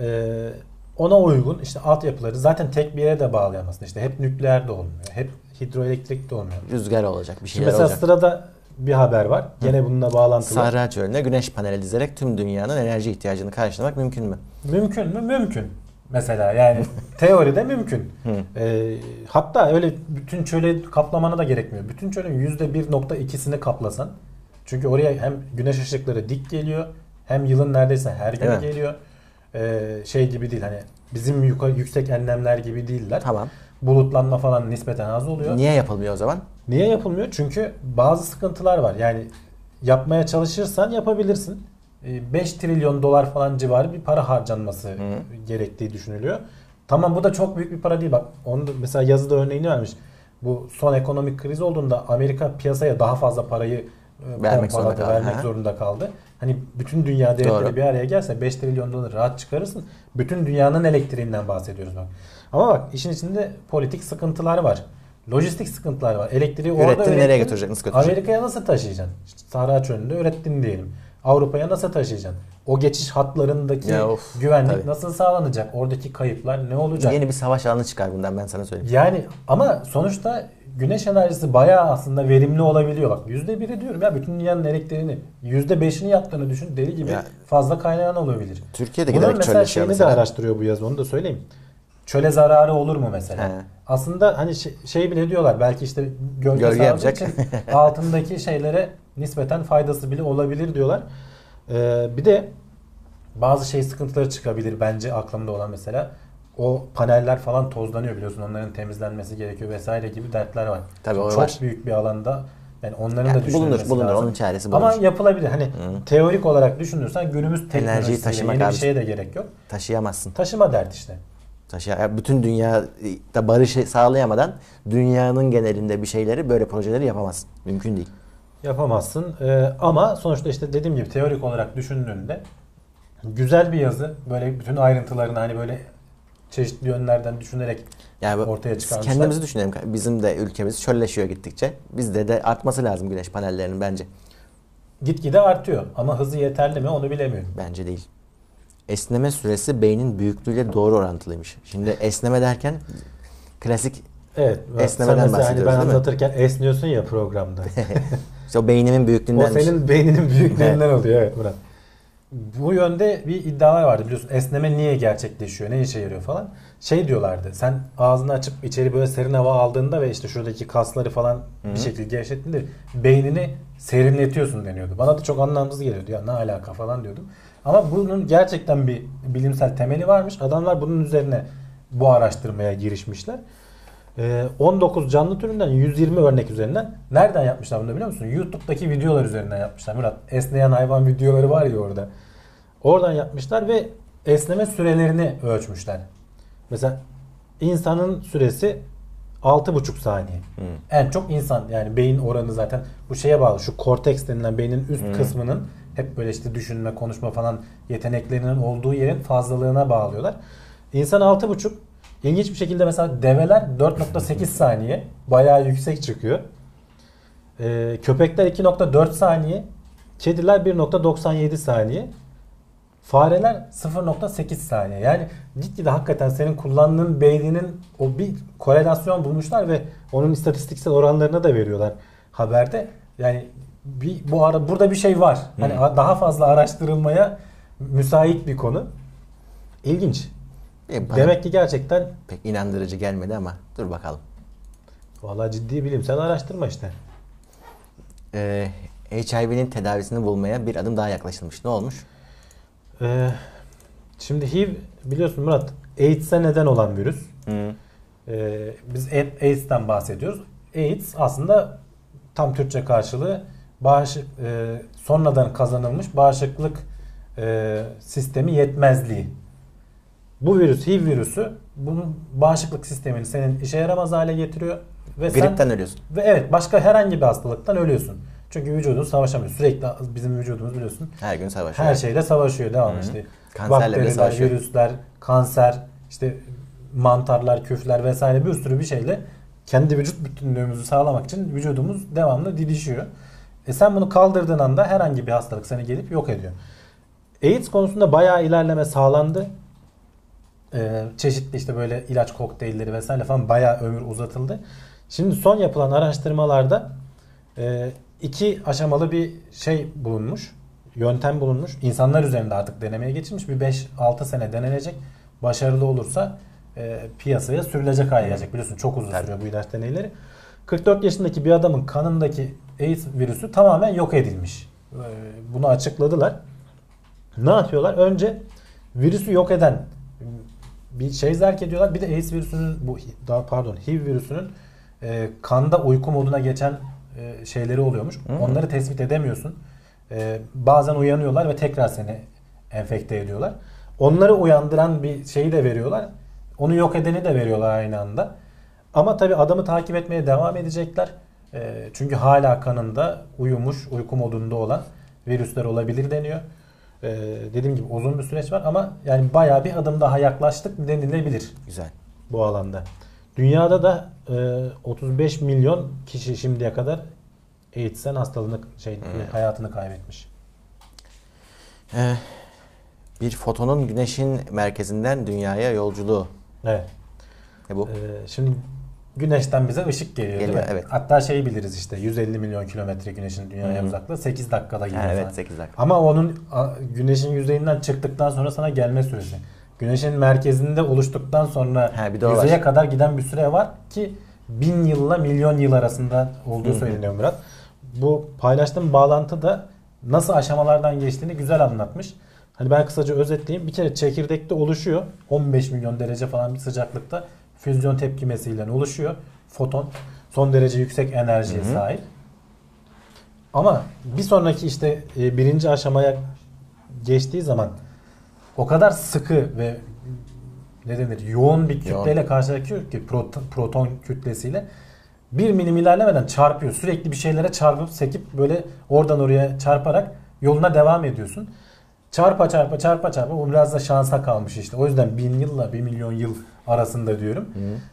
Ee, ona uygun işte altyapıları zaten tek bir yere de bağlayamazsın. İşte hep nükleer de olmuyor. Hep hidroelektrik de olmuyor. Rüzgar olacak, bir Şimdi şeyler mesela olacak. sırada bir haber var. Gene bununla bağlantılı. Sahra çölüne güneş paneli dizerek tüm dünyanın enerji ihtiyacını karşılamak mümkün mü? Mümkün mü? Mümkün. Mesela yani teoride mümkün. Ee, hatta öyle bütün çöle kaplamana da gerekmiyor. Bütün çölün %1.2'sini kaplasan. Çünkü oraya hem güneş ışıkları dik geliyor hem yılın neredeyse her gün Evet. geliyor. Ee, şey gibi değil hani bizim yüksek enlemler gibi değiller. Tamam. Bulutlanma falan nispeten az oluyor. Niye yapılmıyor o zaman? Niye yapılmıyor? Çünkü bazı sıkıntılar var. Yani yapmaya çalışırsan yapabilirsin. Ee, 5 trilyon dolar falan civarı bir para harcanması gerektiği düşünülüyor. Tamam bu da çok büyük bir para değil. Bak onu da mesela yazıda örneğini vermiş. Bu son ekonomik kriz olduğunda Amerika piyasaya daha fazla parayı e, Vermek zorunda kaldı. vermek Ha. zorunda kaldı. Hani bütün dünya devletleri Doğru. bir araya gelse 5 trilyon doları rahat çıkarırsın. Bütün dünyanın elektriğinden bahsediyoruz bak. Ama bak işin içinde politik sıkıntılar var. Lojistik sıkıntılar var. Elektriği orada Ürettin, nereye götürecek, nasıl götürecek? Amerika'ya nasıl taşıyacaksın? İşte Sahra çölünde ürettin diyelim. Avrupa'ya nasıl taşıyacaksın? O geçiş hatlarındaki Ya of, güvenlik tabii. nasıl sağlanacak? Oradaki kayıplar ne olacak? Yeni bir savaş alanı çıkar bundan ben sana söyleyeyim. Yani ama sonuçta güneş enerjisi bayağı aslında verimli olabiliyor. Bak %1'i diyorum ya bütün dünyanın elektriğini %5'ini yaptığını düşün deli gibi Ya- fazla kaynağın olabilir. Türkiye'de Bunun giderek mesela şeyini mesela. de araştırıyor bu yazı onu da söyleyeyim. Çöle zararı olur mu mesela? He. Aslında hani şey, şey bile diyorlar belki işte gölge, Gölge yapacak. için altındaki şeylere nispeten faydası bile olabilir diyorlar. Ee, bir de bazı şey sıkıntıları çıkabilir bence aklımda olan mesela. O paneller falan tozlanıyor biliyorsun onların temizlenmesi gerekiyor vesaire gibi dertler var. Tabii o Çok var. büyük bir alanda yani onların Yani da düşünülmesi bulunur, bulunur. lazım. Onun çaresi bulunur. Ama yapılabilir. Hani teorik olarak düşünürsen günümüz teknolojisiyle taşımak yeni bir abi. şeye de gerek yok. Taşıyamazsın. Taşıma dert işte. Taşıya, ya bütün dünyada barışı sağlayamadan dünyanın genelinde bir şeyleri böyle projeleri yapamazsın. Mümkün değil. Yapamazsın. Ee, ama sonuçta işte dediğim gibi teorik olarak düşündüğünde güzel bir yazı. Böyle bütün ayrıntılarını hani böyle çeşitli yönlerden düşünerek Yani Ortaya çıkarmışlar. kendimizi düşünelim. Bizim de ülkemiz çölleşiyor gittikçe. Bizde de artması lazım güneş panellerinin bence. gitgide artıyor. Ama hızı yeterli mi onu bilemiyorum. Bence değil. Esneme süresi beynin büyüklüğüyle doğru orantılıymış. Şimdi esneme derken klasik Evet. Esnemeden hani bahsediyoruz, ben değil mi? anlatırken esniyorsun ya programda. işte o beynimin o büyüklüğünden senin beyninin büyüklüğünden oluyor evet Murat. Bu yönde bir iddialar vardı biliyorsun. Esneme niye gerçekleşiyor? Ne işe yarıyor falan. Şey diyorlardı. Sen ağzını açıp içeri böyle serin hava aldığında ve işte şuradaki kasları falan bir şekilde gevşettiğinde beynini serinletiyorsun deniyordu. Bana da çok anlamsız geliyordu. Ya ne alaka falan diyordum. Ama bunun gerçekten bir bilimsel temeli varmış. Adamlar bunun üzerine bu araştırmaya girişmişler. Ee, 19 canlı türünden 120 örnek üzerinden nereden yapmışlar bunu biliyor musun? YouTube'daki videolar üzerinden yapmışlar. Murat esneyen hayvan videoları var ya orada. Oradan yapmışlar ve esneme sürelerini ölçmüşler. Mesela insanın süresi 6,5 saniye. En çok insan yani beyin oranı zaten bu şeye bağlı. Şu korteks denilen beynin üst kısmının hep böyle işte düşünme, konuşma falan yeteneklerinin olduğu yerin fazlalığına bağlıyorlar. İnsan 6,5 İlginç bir şekilde mesela develer 4.8 saniye bayağı yüksek çıkıyor. Ee, köpekler 2.4 saniye Kediler 1.97 saniye. Fareler 0.8 saniye. Yani gitgide hakikaten senin kullandığın beyninin o bir korelasyon bulmuşlar ve onun istatistiksel oranlarını da veriyorlar haberde. Yani bir, bu ara burada bir şey var. Hani daha fazla araştırılmaya müsait bir konu. İlginç. E, bana Demek ki gerçekten pek inandırıcı gelmedi ama dur bakalım. vallahi ciddi bilimsel araştırma işte. Ee, HIV'nin tedavisini bulmaya bir adım daha yaklaşılmış. Ne olmuş? Ee, şimdi HIV biliyorsun Murat AIDS'e neden olan virüs. Hı. Ee, biz AIDS'ten bahsediyoruz. AIDS aslında tam Türkçe karşılığı bağışık, e, sonradan kazanılmış bağışıklık e, sistemi yetmezliği. Bu virüs, HIV virüsü bunun bağışıklık sistemini senin işe yaramaz hale getiriyor. Ve sen- Gripten ölüyorsun. ve evet başka herhangi bir hastalıktan ölüyorsun. Çünkü vücudun savaşamıyor. Sürekli bizim vücudumuz biliyorsun Her gün savaşıyor. her şeyle savaşıyor. Devam işte. Kanserle Bakteriler, savaşıyor. virüsler, kanser, işte mantarlar, küfler vesaire bir sürü bir şeyle kendi vücut bütünlüğümüzü sağlamak için vücudumuz devamlı didişiyor. E sen bunu kaldırdığın anda herhangi bir hastalık seni gelip yok ediyor. AIDS konusunda bayağı ilerleme sağlandı. Ee, çeşitli işte böyle ilaç kokteylleri vesaire falan bayağı ömür uzatıldı. Şimdi son yapılan araştırmalarda e, iki aşamalı bir şey bulunmuş. Yöntem bulunmuş. İnsanlar üzerinde artık denemeye geçilmiş. Bir 5-6 sene denenecek. Başarılı olursa e, piyasaya sürülecek hale gelecek. Biliyorsun çok uzun sürüyor bu ilaç deneyleri. 44 yaşındaki bir adamın kanındaki AIDS virüsü tamamen yok edilmiş. E, bunu açıkladılar. Ne yapıyorlar? Önce virüsü yok eden bir şey zerk ediyorlar. Bir de AIDS virüsünün bu daha pardon HIV virüsünün e, kanda uyku moduna geçen e, şeyleri oluyormuş. Hı. Onları tespit edemiyorsun. E, bazen uyanıyorlar ve tekrar seni enfekte ediyorlar. Onları uyandıran bir şeyi de veriyorlar. Onu yok edeni de veriyorlar aynı anda. Ama tabi adamı takip etmeye devam edecekler. E, çünkü hala kanında uyumuş, uyku modunda olan virüsler olabilir deniyor. E, dediğim gibi uzun bir süreç var ama yani bayağı bir adım daha yaklaştık denilebilir Güzel. bu alanda. Dünyada da e, 35 milyon kişi şimdiye kadar AIDS'ten hastalığını şey hayatını kaybetmiş. Ee, bir fotonun güneşin merkezinden dünyaya yolculuğu. Evet. Ne bu? E, şimdi güneşten bize ışık geliyor. değil Geliyor, mi? evet. Hatta şey biliriz işte 150 milyon kilometre güneşin dünyaya Hı. uzaklığı 8 dakikada geliyor. Evet 8 dakika. Ama onun güneşin yüzeyinden çıktıktan sonra sana gelme süresi. Güneşin merkezinde oluştuktan sonra Ha, bir yüzeye var. kadar giden bir süre var ki bin yılla milyon yıl arasında olduğu söyleniyor Murat. Bu paylaştığım bağlantı da nasıl aşamalardan geçtiğini güzel anlatmış. Hani ben kısaca özetleyeyim. Bir kere çekirdekte oluşuyor. 15 milyon derece falan bir sıcaklıkta füzyon tepkimesiyle oluşuyor. Foton son derece yüksek enerjiye Hı hı. sahip. Ama bir sonraki işte e, birinci aşamaya geçtiği zaman o kadar sıkı ve ne denir yoğun bir Yoğun. kütleyle karşılaşıyor ki proton, proton kütlesiyle bir milim ilerlemeden çarpıyor. Sürekli bir şeylere çarpıp sekip böyle oradan oraya çarparak yoluna devam ediyorsun. Çarpa çarpa çarpa çarpa bu biraz da şansa kalmış işte. O yüzden bin yılla bir milyon yıl arasında diyorum.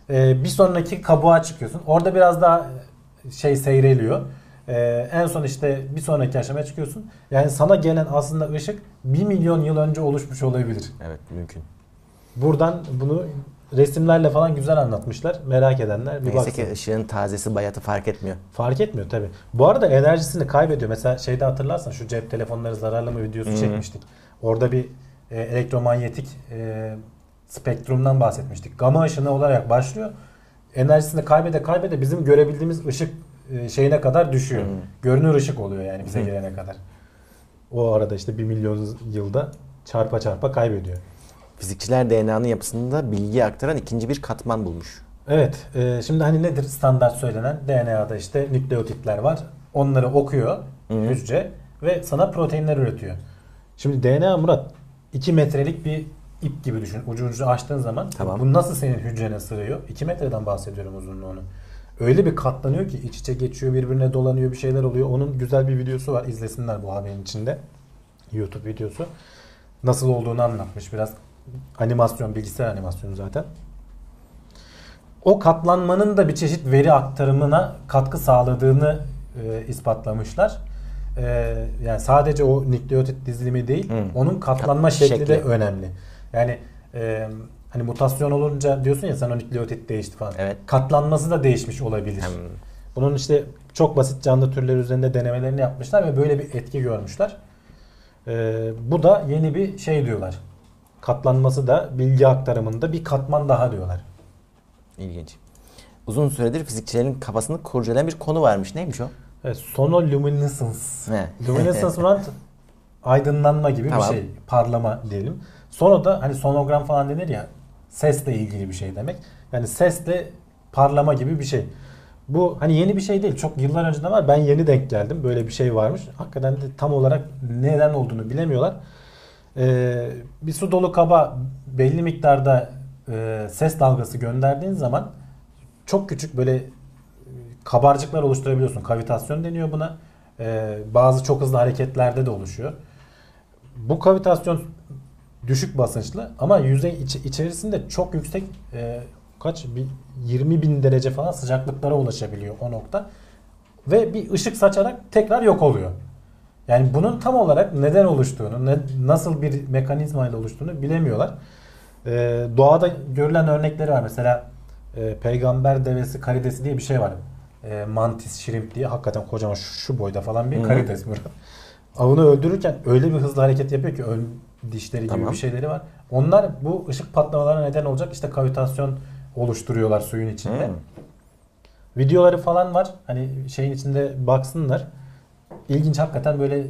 Ee, bir sonraki kabuğa çıkıyorsun. Orada biraz daha şey seyreliyor. Ee, en son işte bir sonraki aşamaya çıkıyorsun. Yani sana gelen aslında ışık 1 milyon yıl önce oluşmuş olabilir. Evet mümkün. Buradan bunu resimlerle falan güzel anlatmışlar. Merak edenler bir Neyse baksın. ki ışığın tazesi bayatı fark etmiyor. Fark etmiyor tabi. Bu arada enerjisini kaybediyor. Mesela şeyde hatırlarsan şu cep telefonları zararlı mı videosu hı. çekmiştik. Orada bir e, elektromanyetik e, spektrumdan bahsetmiştik. Gama ışını olarak başlıyor. Enerjisini kaybede kaybede bizim görebildiğimiz ışık e, şeyine kadar düşüyor. Hı. Görünür ışık oluyor yani bize Hı. gelene kadar. O arada işte bir milyon yılda çarpa çarpa kaybediyor. Fizikçiler DNA'nın yapısında bilgi aktaran ikinci bir katman bulmuş. Evet. e, şimdi hani nedir standart söylenen DNA'da işte nükleotitler var. Onları okuyor Hı hücre ve sana proteinler üretiyor. Şimdi DNA Murat 2 metrelik bir ip gibi düşün. Ucu ucu açtığın zaman Tamam. bu nasıl senin hücrene sığıyor? 2 metreden bahsediyorum uzunluğunu. Öyle bir katlanıyor ki iç içe geçiyor birbirine dolanıyor bir şeyler oluyor. Onun güzel bir videosu var. İzlesinler bu haberin içinde. YouTube videosu. Nasıl olduğunu anlatmış biraz. Animasyon, bilgisayar animasyonu zaten. O katlanmanın da bir çeşit veri aktarımına katkı sağladığını e, ispatlamışlar. e, yani sadece o nükleotit dizilimi değil, Hı. onun katlanma Kat- şekli, de şekli. önemli. Yani e, hani mutasyon olunca diyorsun ya sen o nükleotit değişti falan. Evet. Katlanması da değişmiş olabilir. Hem Bunun işte çok basit canlı türleri üzerinde denemelerini yapmışlar ve böyle bir etki görmüşler. Ee, bu da yeni bir şey diyorlar. Katlanması da bilgi aktarımında bir katman daha diyorlar. ilginç. Uzun süredir fizikçilerin kafasını kurcalayan bir konu varmış. Neymiş o? Evet, sonoluminescence. Ne? Luminescence Murat aydınlanma gibi Tamam. bir şey. Parlama diyelim. Sonra da hani sonogram falan denir ya sesle ilgili bir şey demek. Yani sesle parlama gibi bir şey. Bu hani yeni bir şey değil. Çok yıllar önceden var. Ben yeni denk geldim. Böyle bir şey varmış. Hakikaten de tam olarak neden olduğunu bilemiyorlar. Ee, bir su dolu kaba belli miktarda e, ses dalgası gönderdiğin zaman çok küçük böyle e, kabarcıklar oluşturabiliyorsun. Kavitasyon deniyor buna. Ee, bazı çok hızlı hareketlerde de oluşuyor. Bu kavitasyon düşük basınçlı ama yüzey iç- içerisinde çok yüksek e, kaç bir 20 bin derece falan sıcaklıklara ulaşabiliyor o nokta ve bir ışık saçarak tekrar yok oluyor. Yani bunun tam olarak neden oluştuğunu, ne, nasıl bir mekanizma ile oluştuğunu bilemiyorlar. Ee, doğada görülen örnekleri var. Mesela e, peygamber devesi karidesi diye bir şey var. E, mantis, shrimp diye hakikaten kocaman şu, şu boyda falan bir Hı. karides Murat. Avını öldürürken öyle bir hızlı hareket yapıyor ki ön dişleri gibi Tamam. bir şeyleri var. Onlar bu ışık patlamalarına neden olacak işte kavitasyon oluşturuyorlar suyun içinde. Hmm. Videoları falan var. Hani şeyin içinde baksınlar. İlginç hakikaten böyle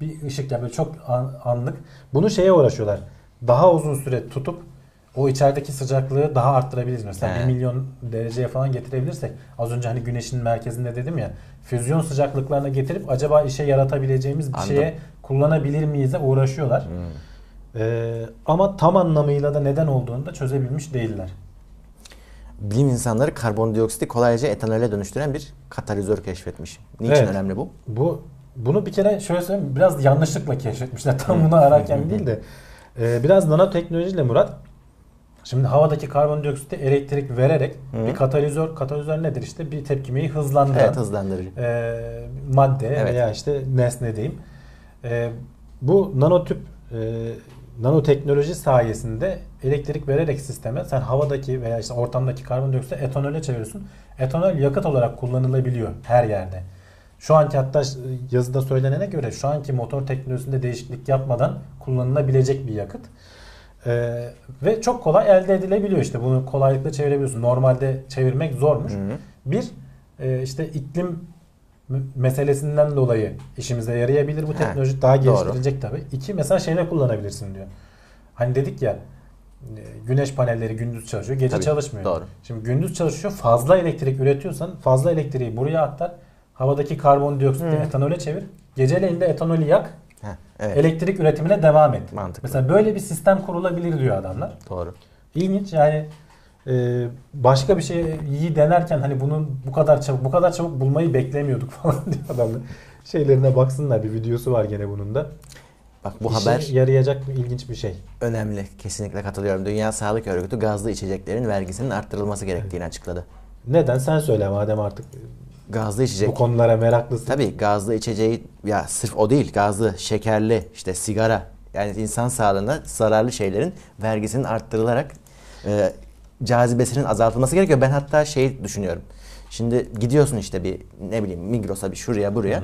bir ışık ya böyle çok an- anlık. Bunu şeye uğraşıyorlar. Daha uzun süre tutup o içerideki sıcaklığı daha arttırabiliriz. Mesela He. 1 milyon dereceye falan getirebilirsek az önce hani güneşin merkezinde dedim ya füzyon sıcaklıklarına getirip acaba işe yaratabileceğimiz bir Anladım. şeye kullanabilir miyiz'e uğraşıyorlar. Hmm. Ee, ama tam anlamıyla da neden olduğunu da çözebilmiş değiller. Bilim insanları karbondioksiti kolayca etanole dönüştüren bir katalizör keşfetmiş. Niçin Evet. önemli bu? Bu bunu bir kere şöyle söyleyeyim biraz yanlışlıkla keşfetmişler. Tam bunu ararken değil de e, biraz nanoteknolojiyle Murat. Şimdi havadaki karbondioksiti elektrik vererek Hı. bir katalizör katalizör nedir işte bir tepkimeyi hızlandıran Evet hızlandırıcı. e, madde Evet. veya işte nesne diyeyim. E, bu nanotüp e, nanoteknoloji sayesinde elektrik vererek sisteme sen havadaki veya işte ortamdaki karbondioksiti etanole çeviriyorsun. Etanol yakıt olarak kullanılabiliyor her yerde. Şu anki hatta yazıda söylenene göre şu anki motor teknolojisinde değişiklik yapmadan kullanılabilecek bir yakıt. Ee, ve çok kolay elde edilebiliyor işte bunu kolaylıkla çevirebiliyorsun. Normalde çevirmek zormuş. Hı hı. Bir e, işte iklim meselesinden dolayı işimize yarayabilir bu He, teknoloji daha doğru. geliştirilecek tabii. İki mesela şeyde kullanabilirsin diyor. Hani dedik ya e, güneş panelleri gündüz çalışıyor, gece Tabii, çalışmıyor. doğru. Şimdi gündüz çalışıyor, fazla elektrik üretiyorsan fazla elektriği buraya aktar. Havadaki karbondioksiti Hı. etanole çevir. Geceleyin de etanolü yak. Heh, evet. Elektrik üretimine devam et. Mantıklı. Mesela böyle bir sistem kurulabilir diyor adamlar. Doğru. İlginç yani e, başka bir şeyi denerken hani bunun bu kadar çabuk bu kadar çabuk bulmayı beklemiyorduk falan diyor adamlar. Şeylerine baksınlar bir videosu var gene bunun da. Bak bu İşe haber yarayacak ilginç bir şey. önemli. Kesinlikle katılıyorum. Dünya Sağlık Örgütü gazlı içeceklerin vergisinin arttırılması gerektiğini açıkladı. Neden sen söyle madem artık Gazlı içecek. bu konulara meraklısın. Tabii gazlı içeceği ya sırf o değil gazlı, şekerli, işte sigara yani insan sağlığına zararlı şeylerin vergisinin arttırılarak e, cazibesinin azaltılması gerekiyor. Ben hatta şey düşünüyorum. Şimdi gidiyorsun işte bir ne bileyim Migros'a bir şuraya buraya.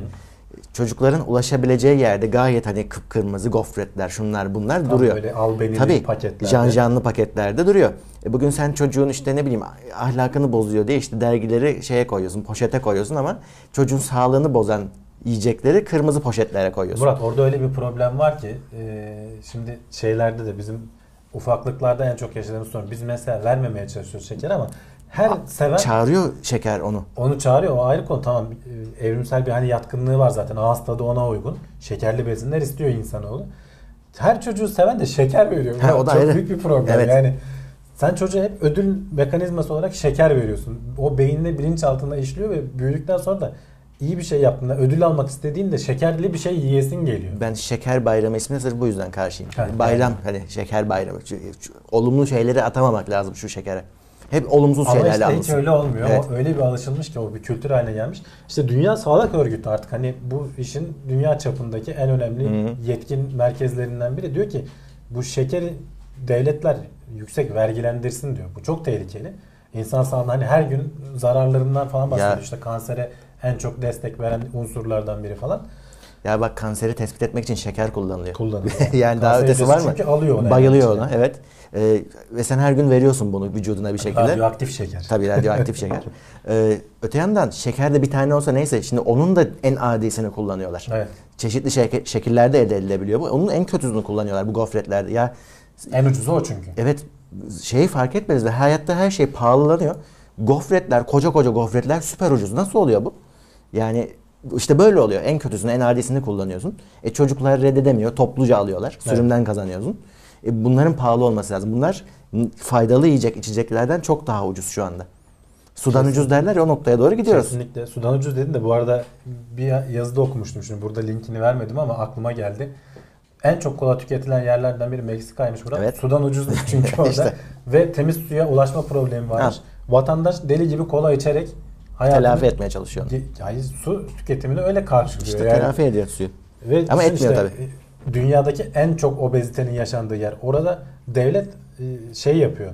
Çocukların ulaşabileceği yerde gayet hani kıpkırmızı gofretler şunlar bunlar Tam duruyor. böyle albenili Tabii paketlerde. can canlı paketlerde duruyor. E bugün sen çocuğun işte ne bileyim ahlakını bozuyor diye işte dergileri şeye koyuyorsun, poşete koyuyorsun ama çocuğun sağlığını bozan yiyecekleri kırmızı poşetlere koyuyorsun. Murat orada öyle bir problem var ki e, şimdi şeylerde de bizim ufaklıklarda en çok yaşadığımız sorun. Biz mesela vermemeye çalışıyoruz şeker ama her seven Çağırıyor şeker onu. onu çağırıyor. O ayrı konu tamam. E, Evrimsel bir hani yatkınlığı var zaten. Ağız tadı ona uygun. Şekerli besinler istiyor insanoğlu. Her çocuğu seven de şeker veriyor. Ha, o da Çok ayrı. büyük bir problem. Evet. Yani sen çocuğa hep ödül mekanizması olarak şeker veriyorsun. O beyinle bilinç altında işliyor ve büyüdükten sonra da iyi bir şey yaptığında ödül almak istediğinde şekerli bir şey yiyesin geliyor. Ben şeker bayramı ismine sırf bu yüzden karşıyım. Ha, Bayram hani şeker bayramı. Olumlu şeyleri atamamak lazım şu şekere. Hep olumsuz Ama şeylerle işte hiç anılsın. öyle olmuyor. Evet. O öyle bir alışılmış ki o bir kültür haline gelmiş. İşte Dünya Sağlık Örgütü artık hani bu işin dünya çapındaki en önemli Hı hı. yetkin merkezlerinden biri diyor ki bu şekeri devletler yüksek vergilendirsin diyor. Bu çok tehlikeli. İnsan sağlığına hani her gün zararlarından falan bahsediyor. Ya. İşte kansere en çok destek veren unsurlardan biri falan Ya bak kanseri tespit etmek için şeker kullanılıyor. kullanılıyor. yani daha Kanser ötesi var mı? Çünkü alıyor onu. Bayılıyor yani. ona evet. Ee, ve sen her gün veriyorsun bunu vücuduna bir şekilde. Radyoaktif şeker. Tabii radyoaktif şeker. Ee, öte yandan şeker de bir tane olsa neyse şimdi onun da en adisini kullanıyorlar. Evet. Çeşitli şeke- şekillerde elde edilebiliyor bu. Onun en kötüsünü kullanıyorlar bu gofretlerde. Ya En ucuzu o çünkü. evet şeyi fark etmediniz de hayatta her şey pahalılanıyor. Gofretler, koca koca gofretler süper ucuz. Nasıl oluyor bu? Yani işte böyle oluyor. En kötüsünü, en adisini kullanıyorsun. E çocuklar reddedemiyor. Topluca alıyorlar. Sürümden kazanıyorsun. E bunların pahalı olması lazım. Bunlar faydalı yiyecek içeceklerden çok daha ucuz şu anda. Sudan ucuz derler ya o noktaya doğru gidiyoruz. Kesinlikle. Sudan ucuz dedin de bu arada bir yazıda okumuştum şimdi. Burada linkini vermedim ama aklıma geldi. En çok kola tüketilen yerlerden biri Meksika'ymış Murat. Evet. Sudan ucuzmuş çünkü orada. İşte. Ve temiz suya ulaşma problemi varmış. Vatandaş deli gibi kola içerek hayatını... Telafi etmeye çalışıyor. Yani su tüketimini öyle karşılıyor. İşte yani. telafi ediyor suyu. Ve Ama etmiyor işte, tabii. e, Dünyadaki en çok obezitenin yaşandığı yer. Orada devlet e, şey yapıyor.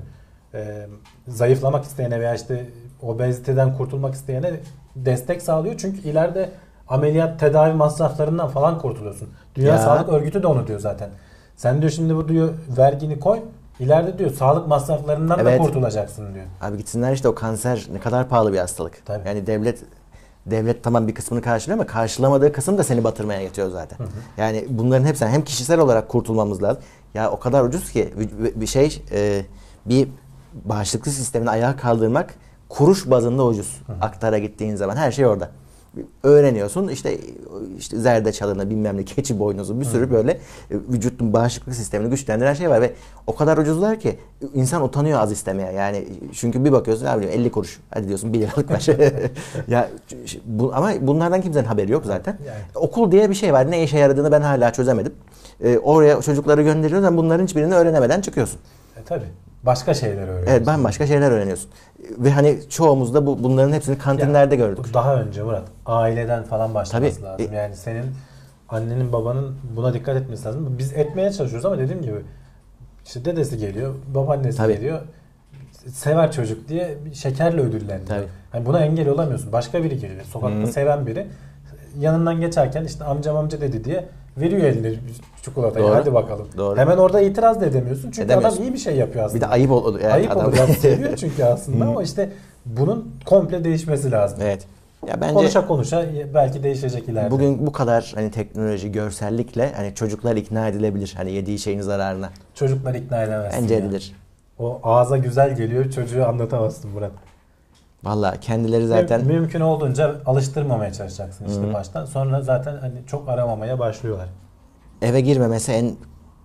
E, zayıflamak isteyene veya işte obeziteden kurtulmak isteyene destek sağlıyor. Çünkü ileride ameliyat tedavi masraflarından falan kurtuluyorsun. Dünya Ya. Sağlık Örgütü de onu diyor zaten. Sen diyor şimdi bu diyor vergini koy. İleride diyor sağlık masraflarından Evet. da kurtulacaksın diyor. Abi gitsinler işte o kanser ne kadar pahalı bir hastalık. Tabii. Yani devlet devlet tamam bir kısmını karşılıyor ama karşılamadığı kısım da seni batırmaya yetiyor zaten. Yani bunların hepsinden hem kişisel olarak kurtulmamız lazım. Ya o kadar ucuz ki bir- bir şey e, bir bağışıklık sistemini ayağa kaldırmak kuruş bazında ucuz. Aktara gittiğin zaman her şey orada. Öğreniyorsun işte işte zerdeçalını bilmem ne keçi boynuzu bir sürü böyle e, vücutun bağışıklık sistemini güçlendiren şey var ve o kadar ucuzlar ki insan utanıyor az istemeye yani çünkü bir bakıyorsun abi diyor 50 kuruş hadi diyorsun 1 liralık ver. ya bu, ama bunlardan kimsenin haberi yok zaten. Yani. Okul diye bir şey var ne işe yaradığını ben hala çözemedim. E, oraya çocukları gönderiyoruz ama bunların hiçbirini öğrenemeden çıkıyorsun. E tabi. Başka şeyler öğreniyorsun. Evet bambaşka şeyler öğreniyorsun. Ve hani çoğumuz da bu, bunların hepsini kantinlerde gördük. Bu Daha önce Murat aileden falan başlaması Tabii. lazım. Yani senin annenin babanın buna dikkat etmesi lazım. Biz etmeye çalışıyoruz ama dediğim gibi işte dedesi geliyor, babaannesi Tabii. geliyor. Sever çocuk diye şekerle ödüllendiriyor. Hani buna engel olamıyorsun. Başka biri geliyor. Sokakta Hı. seven biri yanından geçerken işte amcam amca dedi diye veriyor eline çikolatayı. Doğru. Hadi bakalım. Doğru. Hemen orada itiraz da edemiyorsun. Çünkü Edemiyorsun. adam iyi bir şey yapıyor aslında. Bir de ayıp olur. Evet, Ayıp adam- olur. Yani seviyor çünkü aslında ama işte bunun komple değişmesi lazım. Evet. Ya bence Konuşa konuşa belki değişecek ileride. bugün bu kadar hani teknoloji, görsellikle hani çocuklar ikna edilebilir. Hani yediği şeyin zararına. çocuklar ikna edemezsin. Bence ya. edilir. O ağza güzel geliyor çocuğu anlatamazsın Murat. Vallahi kendileri zaten Müm- mümkün olduğunca alıştırmamaya çalışacaksın işte Hı. baştan. Sonra zaten hani çok aramamaya başlıyorlar. eve girmemesi en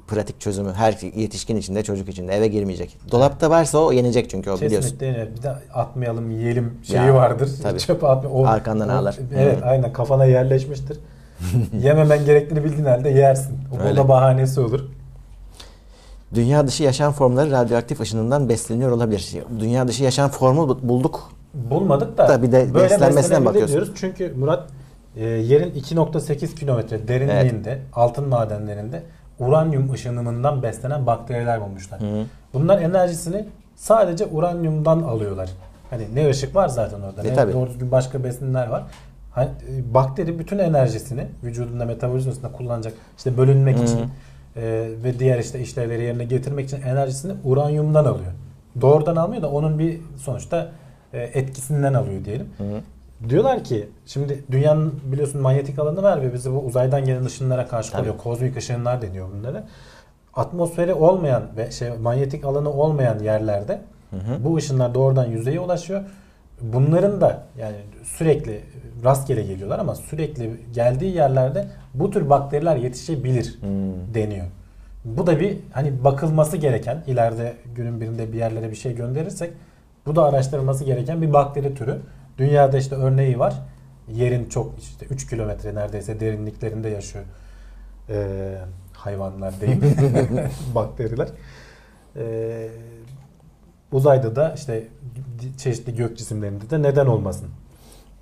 pratik çözümü. Her yetişkin içinde, çocuk içinde eve girmeyecek. Dolapta varsa o yenecek çünkü o biliyorsun. Kesinlikle bir de atmayalım yiyelim şeyi Ya, vardır. tabii. Çöpe atma. O, Arkandan o- ağlar. Evet Hı. aynen kafana yerleşmiştir. Yememen gerektiğini bildiğin halde yersin. O Öyle. da bahanesi olur. Dünya dışı yaşam formları radyoaktif ışınından besleniyor olabilir. Dünya dışı yaşam formu bu- bulduk. Bulmadık da, bir de böyle beslenmesine bakıyorsun. diyoruz. Çünkü Murat e, yerin 2.8 kilometre derinliğinde altın madenlerinde uranyum ışınımından beslenen bakteriler bulmuşlar. Hı. Bunlar enerjisini sadece uranyumdan alıyorlar. Hani ne ışık var zaten orada. E, ne tabii. doğru düzgün başka besinler var. Hani, e, bakteri bütün enerjisini vücudunda metabolizmasında kullanacak. işte bölünmek Hı. için e, ve diğer işte işlevleri yerine getirmek için enerjisini uranyumdan alıyor. Doğrudan almıyor da onun bir sonuçta etkisinden alıyor diyelim. Hı. Diyorlar ki şimdi dünyanın biliyorsun manyetik alanı var ve bizi bu uzaydan gelen ışınlara karşı Tabii. koruyor. Kozmik ışınlar deniyor bunlara. Atmosferi olmayan ve şey manyetik alanı olmayan yerlerde bu ışınlar doğrudan yüzeye ulaşıyor. Bunların da yani sürekli rastgele geliyorlar ama sürekli geldiği yerlerde bu tür bakteriler yetişebilir Hmm. deniyor. Bu da bir hani bakılması gereken ileride günün birinde bir yerlere bir şey gönderirsek bu da araştırılması gereken bir bakteri türü. Dünyada işte örneği var. Yerin çok işte 3 kilometre neredeyse derinliklerinde yaşıyor. Ee, hayvanlar değil. Bakteriler. Ee, uzayda da işte çeşitli gök cisimlerinde de neden olmasın?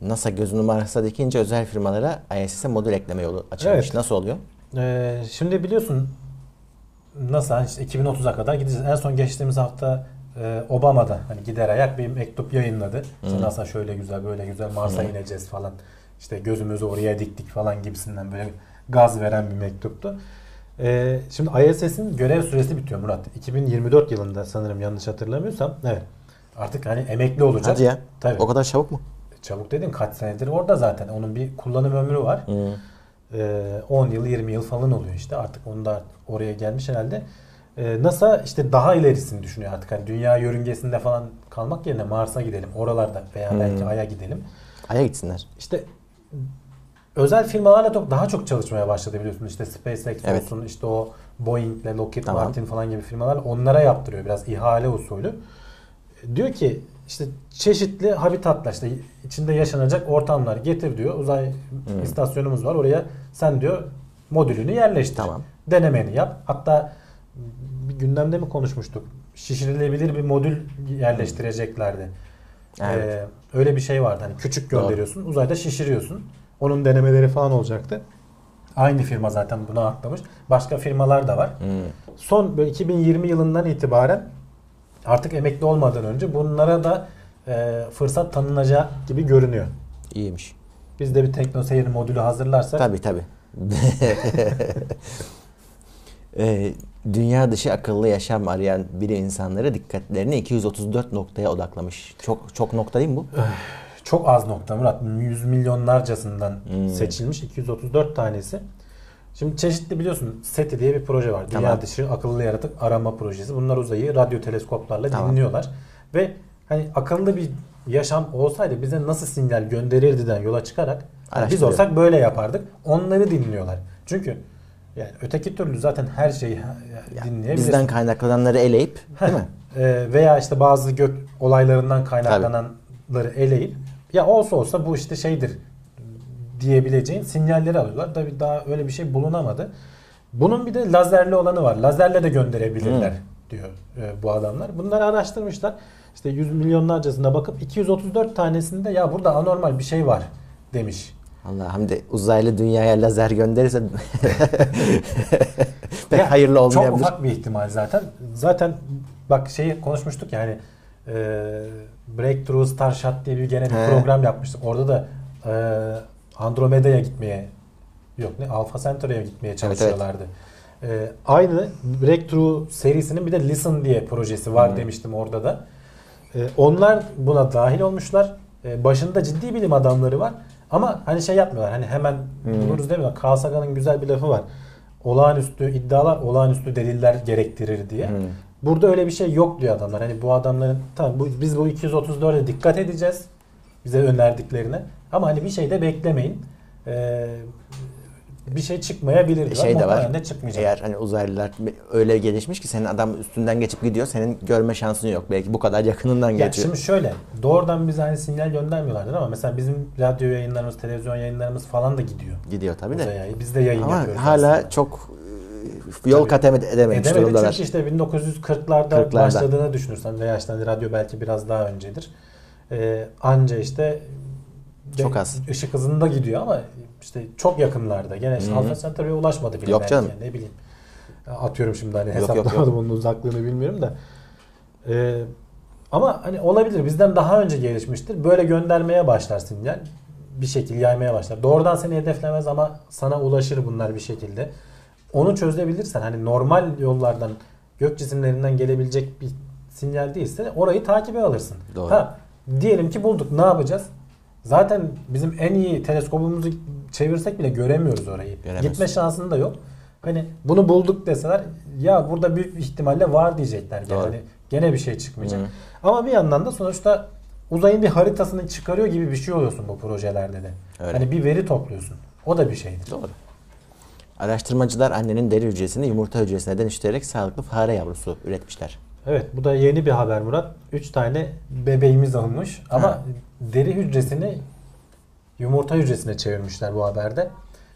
NASA gözünü Mars'a dikince özel firmalara ISS'e modül ekleme yolu açılmış. Evet. Nasıl oluyor? Ee, şimdi biliyorsun NASA işte 2030'a kadar gideceğiz. En son geçtiğimiz hafta e, Obama'da hani gider ayak bir mektup yayınladı. İşte NASA şöyle güzel böyle güzel Mars'a ineceğiz falan. İşte gözümüzü oraya diktik falan gibisinden böyle gaz veren bir mektuptu. Ee, şimdi ISS'in görev süresi bitiyor Murat. 2024 yılında sanırım yanlış hatırlamıyorsam. Evet. Artık hani emekli olacak. Hadi ya. Tabii. O kadar çabuk mu? Çabuk dedin kaç senedir orada zaten. Onun bir kullanım ömrü var. Hı. Ee, 10 yıl 20 yıl falan oluyor işte. Artık onu da oraya gelmiş herhalde. Ee, NASA işte daha ilerisini düşünüyor artık. Hani dünya yörüngesinde falan kalmak yerine Mars'a gidelim. Oralarda veya belki Ay'a gidelim. Ay'a gitsinler. İşte özel firmalarla çok- daha çok çalışmaya başladı biliyorsun. İşte SpaceX Evet. olsun işte o Boeing'le Lockheed Tamam. Martin falan gibi firmalar onlara yaptırıyor biraz ihale usulü. Diyor ki işte çeşitli habitatlar işte içinde yaşanacak ortamlar getir diyor. Uzay istasyonumuz var. Oraya sen diyor modülünü yerleştir. Tamam. Denemeni yap. Hatta gündemde mi konuşmuştuk? Şişirilebilir bir modül yerleştireceklerdi. Evet. Ee, öyle bir şey vardı. Hani küçük Doğru. gönderiyorsun. Uzayda şişiriyorsun. Onun denemeleri falan olacaktı. Aynı firma zaten buna atlamış. Başka firmalar da var. Hı. Son böyle 2020 yılından itibaren artık emekli olmadan önce bunlara da e, fırsat tanınacak gibi görünüyor. İyiymiş. Biz de bir teknoseyir modülü hazırlarsak Tabii tabii. Ee, dünya dışı akıllı yaşam arayan bilim insanları dikkatlerini 234 noktaya odaklamış. Çok çok nokta değil mi bu? çok az nokta Murat. Yüz milyonlarcasından Hmm. seçilmiş 234 tanesi. Şimdi çeşitli biliyorsun SETI diye bir proje var. Dünya Tamam. dışı akıllı yaratık arama projesi. Bunlar uzayı radyo teleskoplarla Tamam. dinliyorlar. Ve hani akıllı bir yaşam olsaydı bize nasıl sinyal gönderirdi'den yola çıkarak hani biz olsak böyle yapardık. Onları dinliyorlar. Çünkü yani öteki türlü zaten her şeyi Ya, dinleyebilirsin. bizden kaynaklananları eleyip değil mi? Ee, veya işte bazı gök olaylarından kaynaklananları eleyip ya olsa olsa bu işte şeydir diyebileceğin sinyalleri alıyorlar. Tabii daha öyle bir şey bulunamadı. Bunun bir de lazerli olanı var. Lazerle de gönderebilirler diyor e, bu adamlar. Bunları araştırmışlar. İşte yüz milyonlarcasına bakıp 234 tanesinde ya burada anormal bir şey var demiş. Allah Hamdi uzaylı dünyaya lazer gönderirse pek Ya, hayırlı Çok olmayabilir. ufak bir ihtimal zaten. Zaten bak şeyi konuşmuştuk yani e, Breakthrough Starshot diye bir gene bir He. program yapmıştık. Orada da e, Andromeda'ya gitmeye yok ne Alpha Centauri'ye gitmeye çalışıyorlardı. E, aynı Breakthrough serisinin bir de Listen diye projesi var demiştim orada da. E, onlar buna dahil olmuşlar. E, başında ciddi bilim adamları var. Ama hani şey yapmıyorlar. Hani hemen buluruz demiyorlar. Carl Sagan'ın güzel bir lafı var. Olağanüstü iddialar olağanüstü deliller gerektirir diye. Hmm. Burada öyle bir şey yok diyor adamlar. Hani bu adamların tamam bu, biz bu 234'e dikkat edeceğiz. Bize önerdiklerine. Ama hani bir şey de beklemeyin. Ee, bir şey çıkmayabilir şey de var. De çıkmayacak. Eğer hani uzaylılar öyle gelişmiş ki senin adam üstünden geçip gidiyor. Senin görme şansın yok. Belki bu kadar yakınından Ya geçiyor. şimdi şöyle doğrudan bize hani sinyal göndermiyorlardır ama mesela bizim radyo yayınlarımız, televizyon yayınlarımız falan da gidiyor. Gidiyor tabii de. Uzaya. Biz de yayın Ama yapıyoruz. hala aslında. çok e, yol Tabii. kat edememiş Edemedik durumdalar. çünkü işte 1940'larda 40'larda. başladığını düşünürsen veya işte hani radyo belki biraz daha öncedir. Ee, anca işte Çok az. ışık hızında gidiyor ama işte çok yakınlarda. Gene işte. Alpha Centauri'ye ulaşmadı bile Yok canım. yani, ne bileyim. Atıyorum şimdi hani Yok, yok, hesaplamadım onun uzaklığını bilmiyorum da. Ee, ama hani olabilir bizden daha önce gelişmiştir. Böyle göndermeye başlar sinyal. Bir şekilde yaymaya başlar. Doğrudan seni hedeflemez ama sana ulaşır bunlar bir şekilde. Onu çözebilirsen hani normal yollardan gök cisimlerinden gelebilecek bir sinyal değilse orayı takibe alırsın. Doğru. Ha, diyelim ki bulduk ne yapacağız? Zaten bizim en iyi teleskopumuzu çevirsek bile göremiyoruz orayı. Göremez. Gitme şansın da yok. Hani bunu bulduk deseler ya burada büyük bir ihtimalle var diyecekler. Doğru. Yani gene bir şey çıkmayacak. Hı. Ama bir yandan da sonuçta uzayın bir haritasını çıkarıyor gibi bir şey oluyorsun bu projelerde de. Öyle. Hani bir veri topluyorsun. O da bir şeydir. Doğru. Araştırmacılar annenin deri hücresini yumurta hücresine dönüştürerek sağlıklı fare yavrusu üretmişler. Evet bu da yeni bir haber Murat. 3 tane bebeğimiz olmuş ama Ha. Deri hücresini yumurta hücresine çevirmişler bu haberde.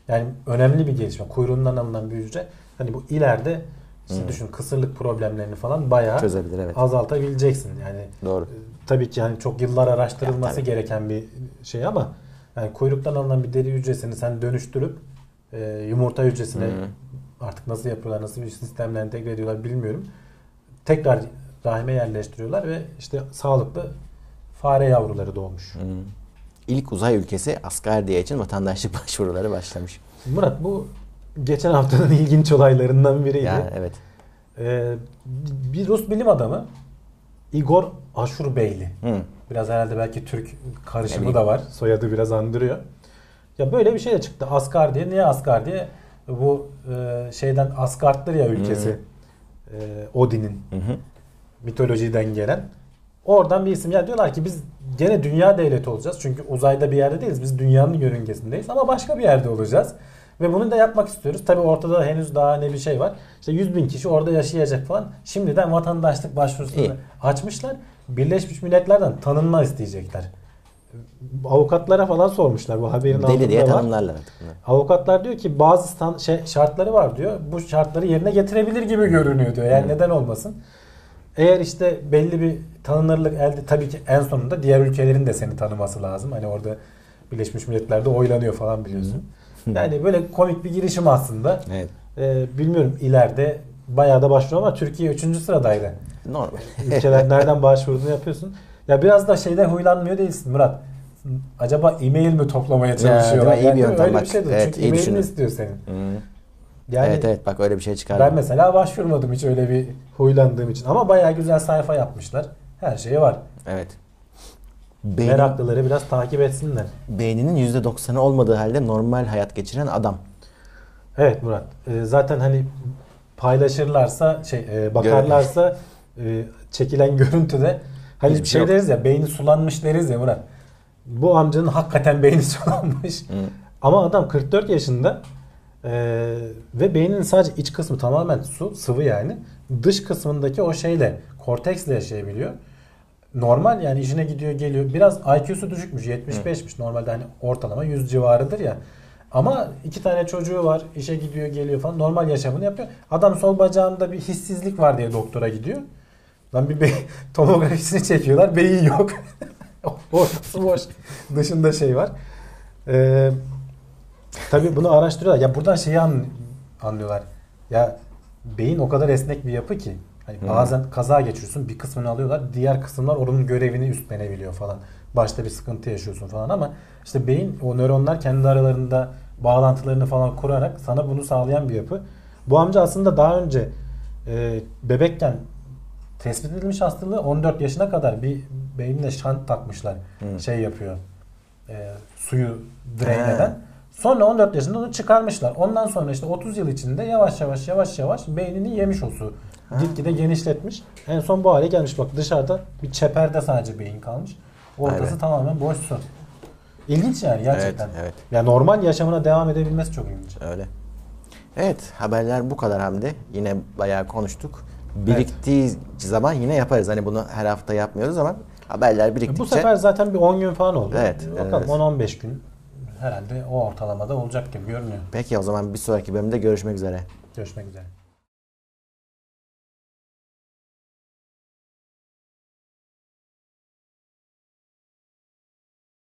Yani önemli bir gelişme. Kuyruğundan alınan bir hücre. Hani bu ileride İşte düşün kısırlık problemlerini falan bayağı Çözebilir evet. azaltabileceksin. Yani Doğru. e, tabii ki yani çok yıllar araştırılması Ya, gereken bir şey ama yani kuyruktan alınan bir deri hücresini sen dönüştürüp e, yumurta hücresine Hı. artık nasıl yapıyorlar, nasıl bir sistemle entegre ediyorlar bilmiyorum. Tekrar rahime yerleştiriyorlar ve işte sağlıklı fare yavruları doğmuş. Hmm. İlk uzay ülkesi Asgardia için vatandaşlık başvuruları başlamış. Murat bu geçen haftanın ilginç olaylarından biriydi. Yani evet. Ee, bir Rus bilim adamı Igor Aşurbeyli. Hı. Biraz herhalde belki Türk karışımı da var. Soyadı biraz andırıyor. Ya böyle bir şey de çıktı. Asgard diye. Niye Asgard diye? Bu e, şeyden Asgard'dır ya ülkesi. E, Odin'in hı. mitolojiden gelen. Oradan bir isim. Ya diyorlar ki biz gene dünya devleti olacağız. Çünkü uzayda bir yerde değiliz. Biz dünyanın yörüngesindeyiz. Ama başka bir yerde olacağız. Ve bunu da yapmak istiyoruz. Tabi ortada henüz daha ne bir şey var. İşte 100 bin kişi orada yaşayacak falan. Şimdiden vatandaşlık başvurusunu İyi. açmışlar. Birleşmiş Milletler'den tanınma isteyecekler. Avukatlara falan sormuşlar bu haberin Deli diye var. tanımlarlar artık. Avukatlar diyor ki bazı şey, şartları var diyor. Bu şartları yerine getirebilir gibi görünüyor diyor. Yani Hı. neden olmasın? Eğer işte belli bir tanınırlık elde tabii ki en sonunda diğer ülkelerin de seni tanıması lazım. Hani orada Birleşmiş Milletler'de oylanıyor falan biliyorsun. Yani böyle komik bir girişim aslında. Evet. Ee, bilmiyorum ileride bayağı da başvuru ama Türkiye 3. sıradaydı. Normal. Ülkeler nereden başvurduğunu yapıyorsun. Ya biraz da şeyde huylanmıyor değilsin Murat. Acaba e-mail mi toplamaya çalışıyorlar? İyi bir Yani değil mi? yöntem Öyle bak. bir şey de. Evet, Çünkü iyi e-mailini istiyor senin. Hı. Yani evet evet bak öyle bir şey çıkar. ben mesela başvurmadım hiç öyle bir huylandığım için. Ama bayağı güzel sayfa yapmışlar. Her şeyi var. Evet. Beynin, Meraklıları biraz takip etsinler. beyninin %90'ı olmadığı halde normal hayat geçiren adam. Evet Murat. Ee, zaten hani paylaşırlarsa şey e, bakarlarsa e, çekilen görüntüde hani Hiçbir şey şey yok. deriz ya beyni sulanmış deriz ya Murat. Bu amcanın hakikaten beyni sulanmış. Hı. Ama adam 44 yaşında e, ve beyninin sadece iç kısmı tamamen su, sıvı yani. Dış kısmındaki o şeyle, korteksle yaşayabiliyor. Normal yani işine gidiyor geliyor. Biraz IQ'su düşükmüş 75'miş. Normalde hani ortalama 100 civarıdır ya. Ama iki tane çocuğu var. işe gidiyor geliyor falan. Normal yaşamını yapıyor. Adam sol bacağında bir hissizlik var diye doktora gidiyor. Lan bir tomografisini çekiyorlar. Beyin yok. Ortası boş. Dışında şey var. Ee, tabii bunu araştırıyorlar. Ya buradan şeyi an- anlıyorlar. Ya beyin o kadar esnek bir yapı ki. Hani Hmm. bazen kaza geçiriyorsun bir kısmını alıyorlar. Diğer kısımlar onun görevini üstlenebiliyor falan. Başta bir sıkıntı yaşıyorsun falan ama işte beyin o nöronlar kendi aralarında bağlantılarını falan kurarak sana bunu sağlayan bir yapı. Bu amca aslında daha önce e, bebekken tespit edilmiş hastalığı 14 yaşına kadar bir beynine şant takmışlar. Hı. Şey yapıyor. E, suyu drainleden. Sonra 14 yaşında onu çıkarmışlar. Ondan sonra işte 30 yıl içinde yavaş yavaş yavaş yavaş beynini yemiş o su. Gitgide genişletmiş. En son bu hale gelmiş. Bak dışarıda bir çeperde sadece beyin kalmış. Ortası be. tamamen boş su. İlginç yani gerçekten. Evet, evet. Ya normal yaşamına devam edebilmesi çok ilginç. Öyle. Evet haberler bu kadar Hamdi. Yine bayağı konuştuk. Biriktiği zaman yine yaparız. Hani bunu her hafta yapmıyoruz ama haberler biriktikçe. Bu sefer zaten bir 10 gün falan oldu. Evet, Bakalım evet. 10-15 gün herhalde o ortalamada olacak gibi görünüyor. Peki o zaman bir sonraki bölümde görüşmek üzere. Görüşmek üzere.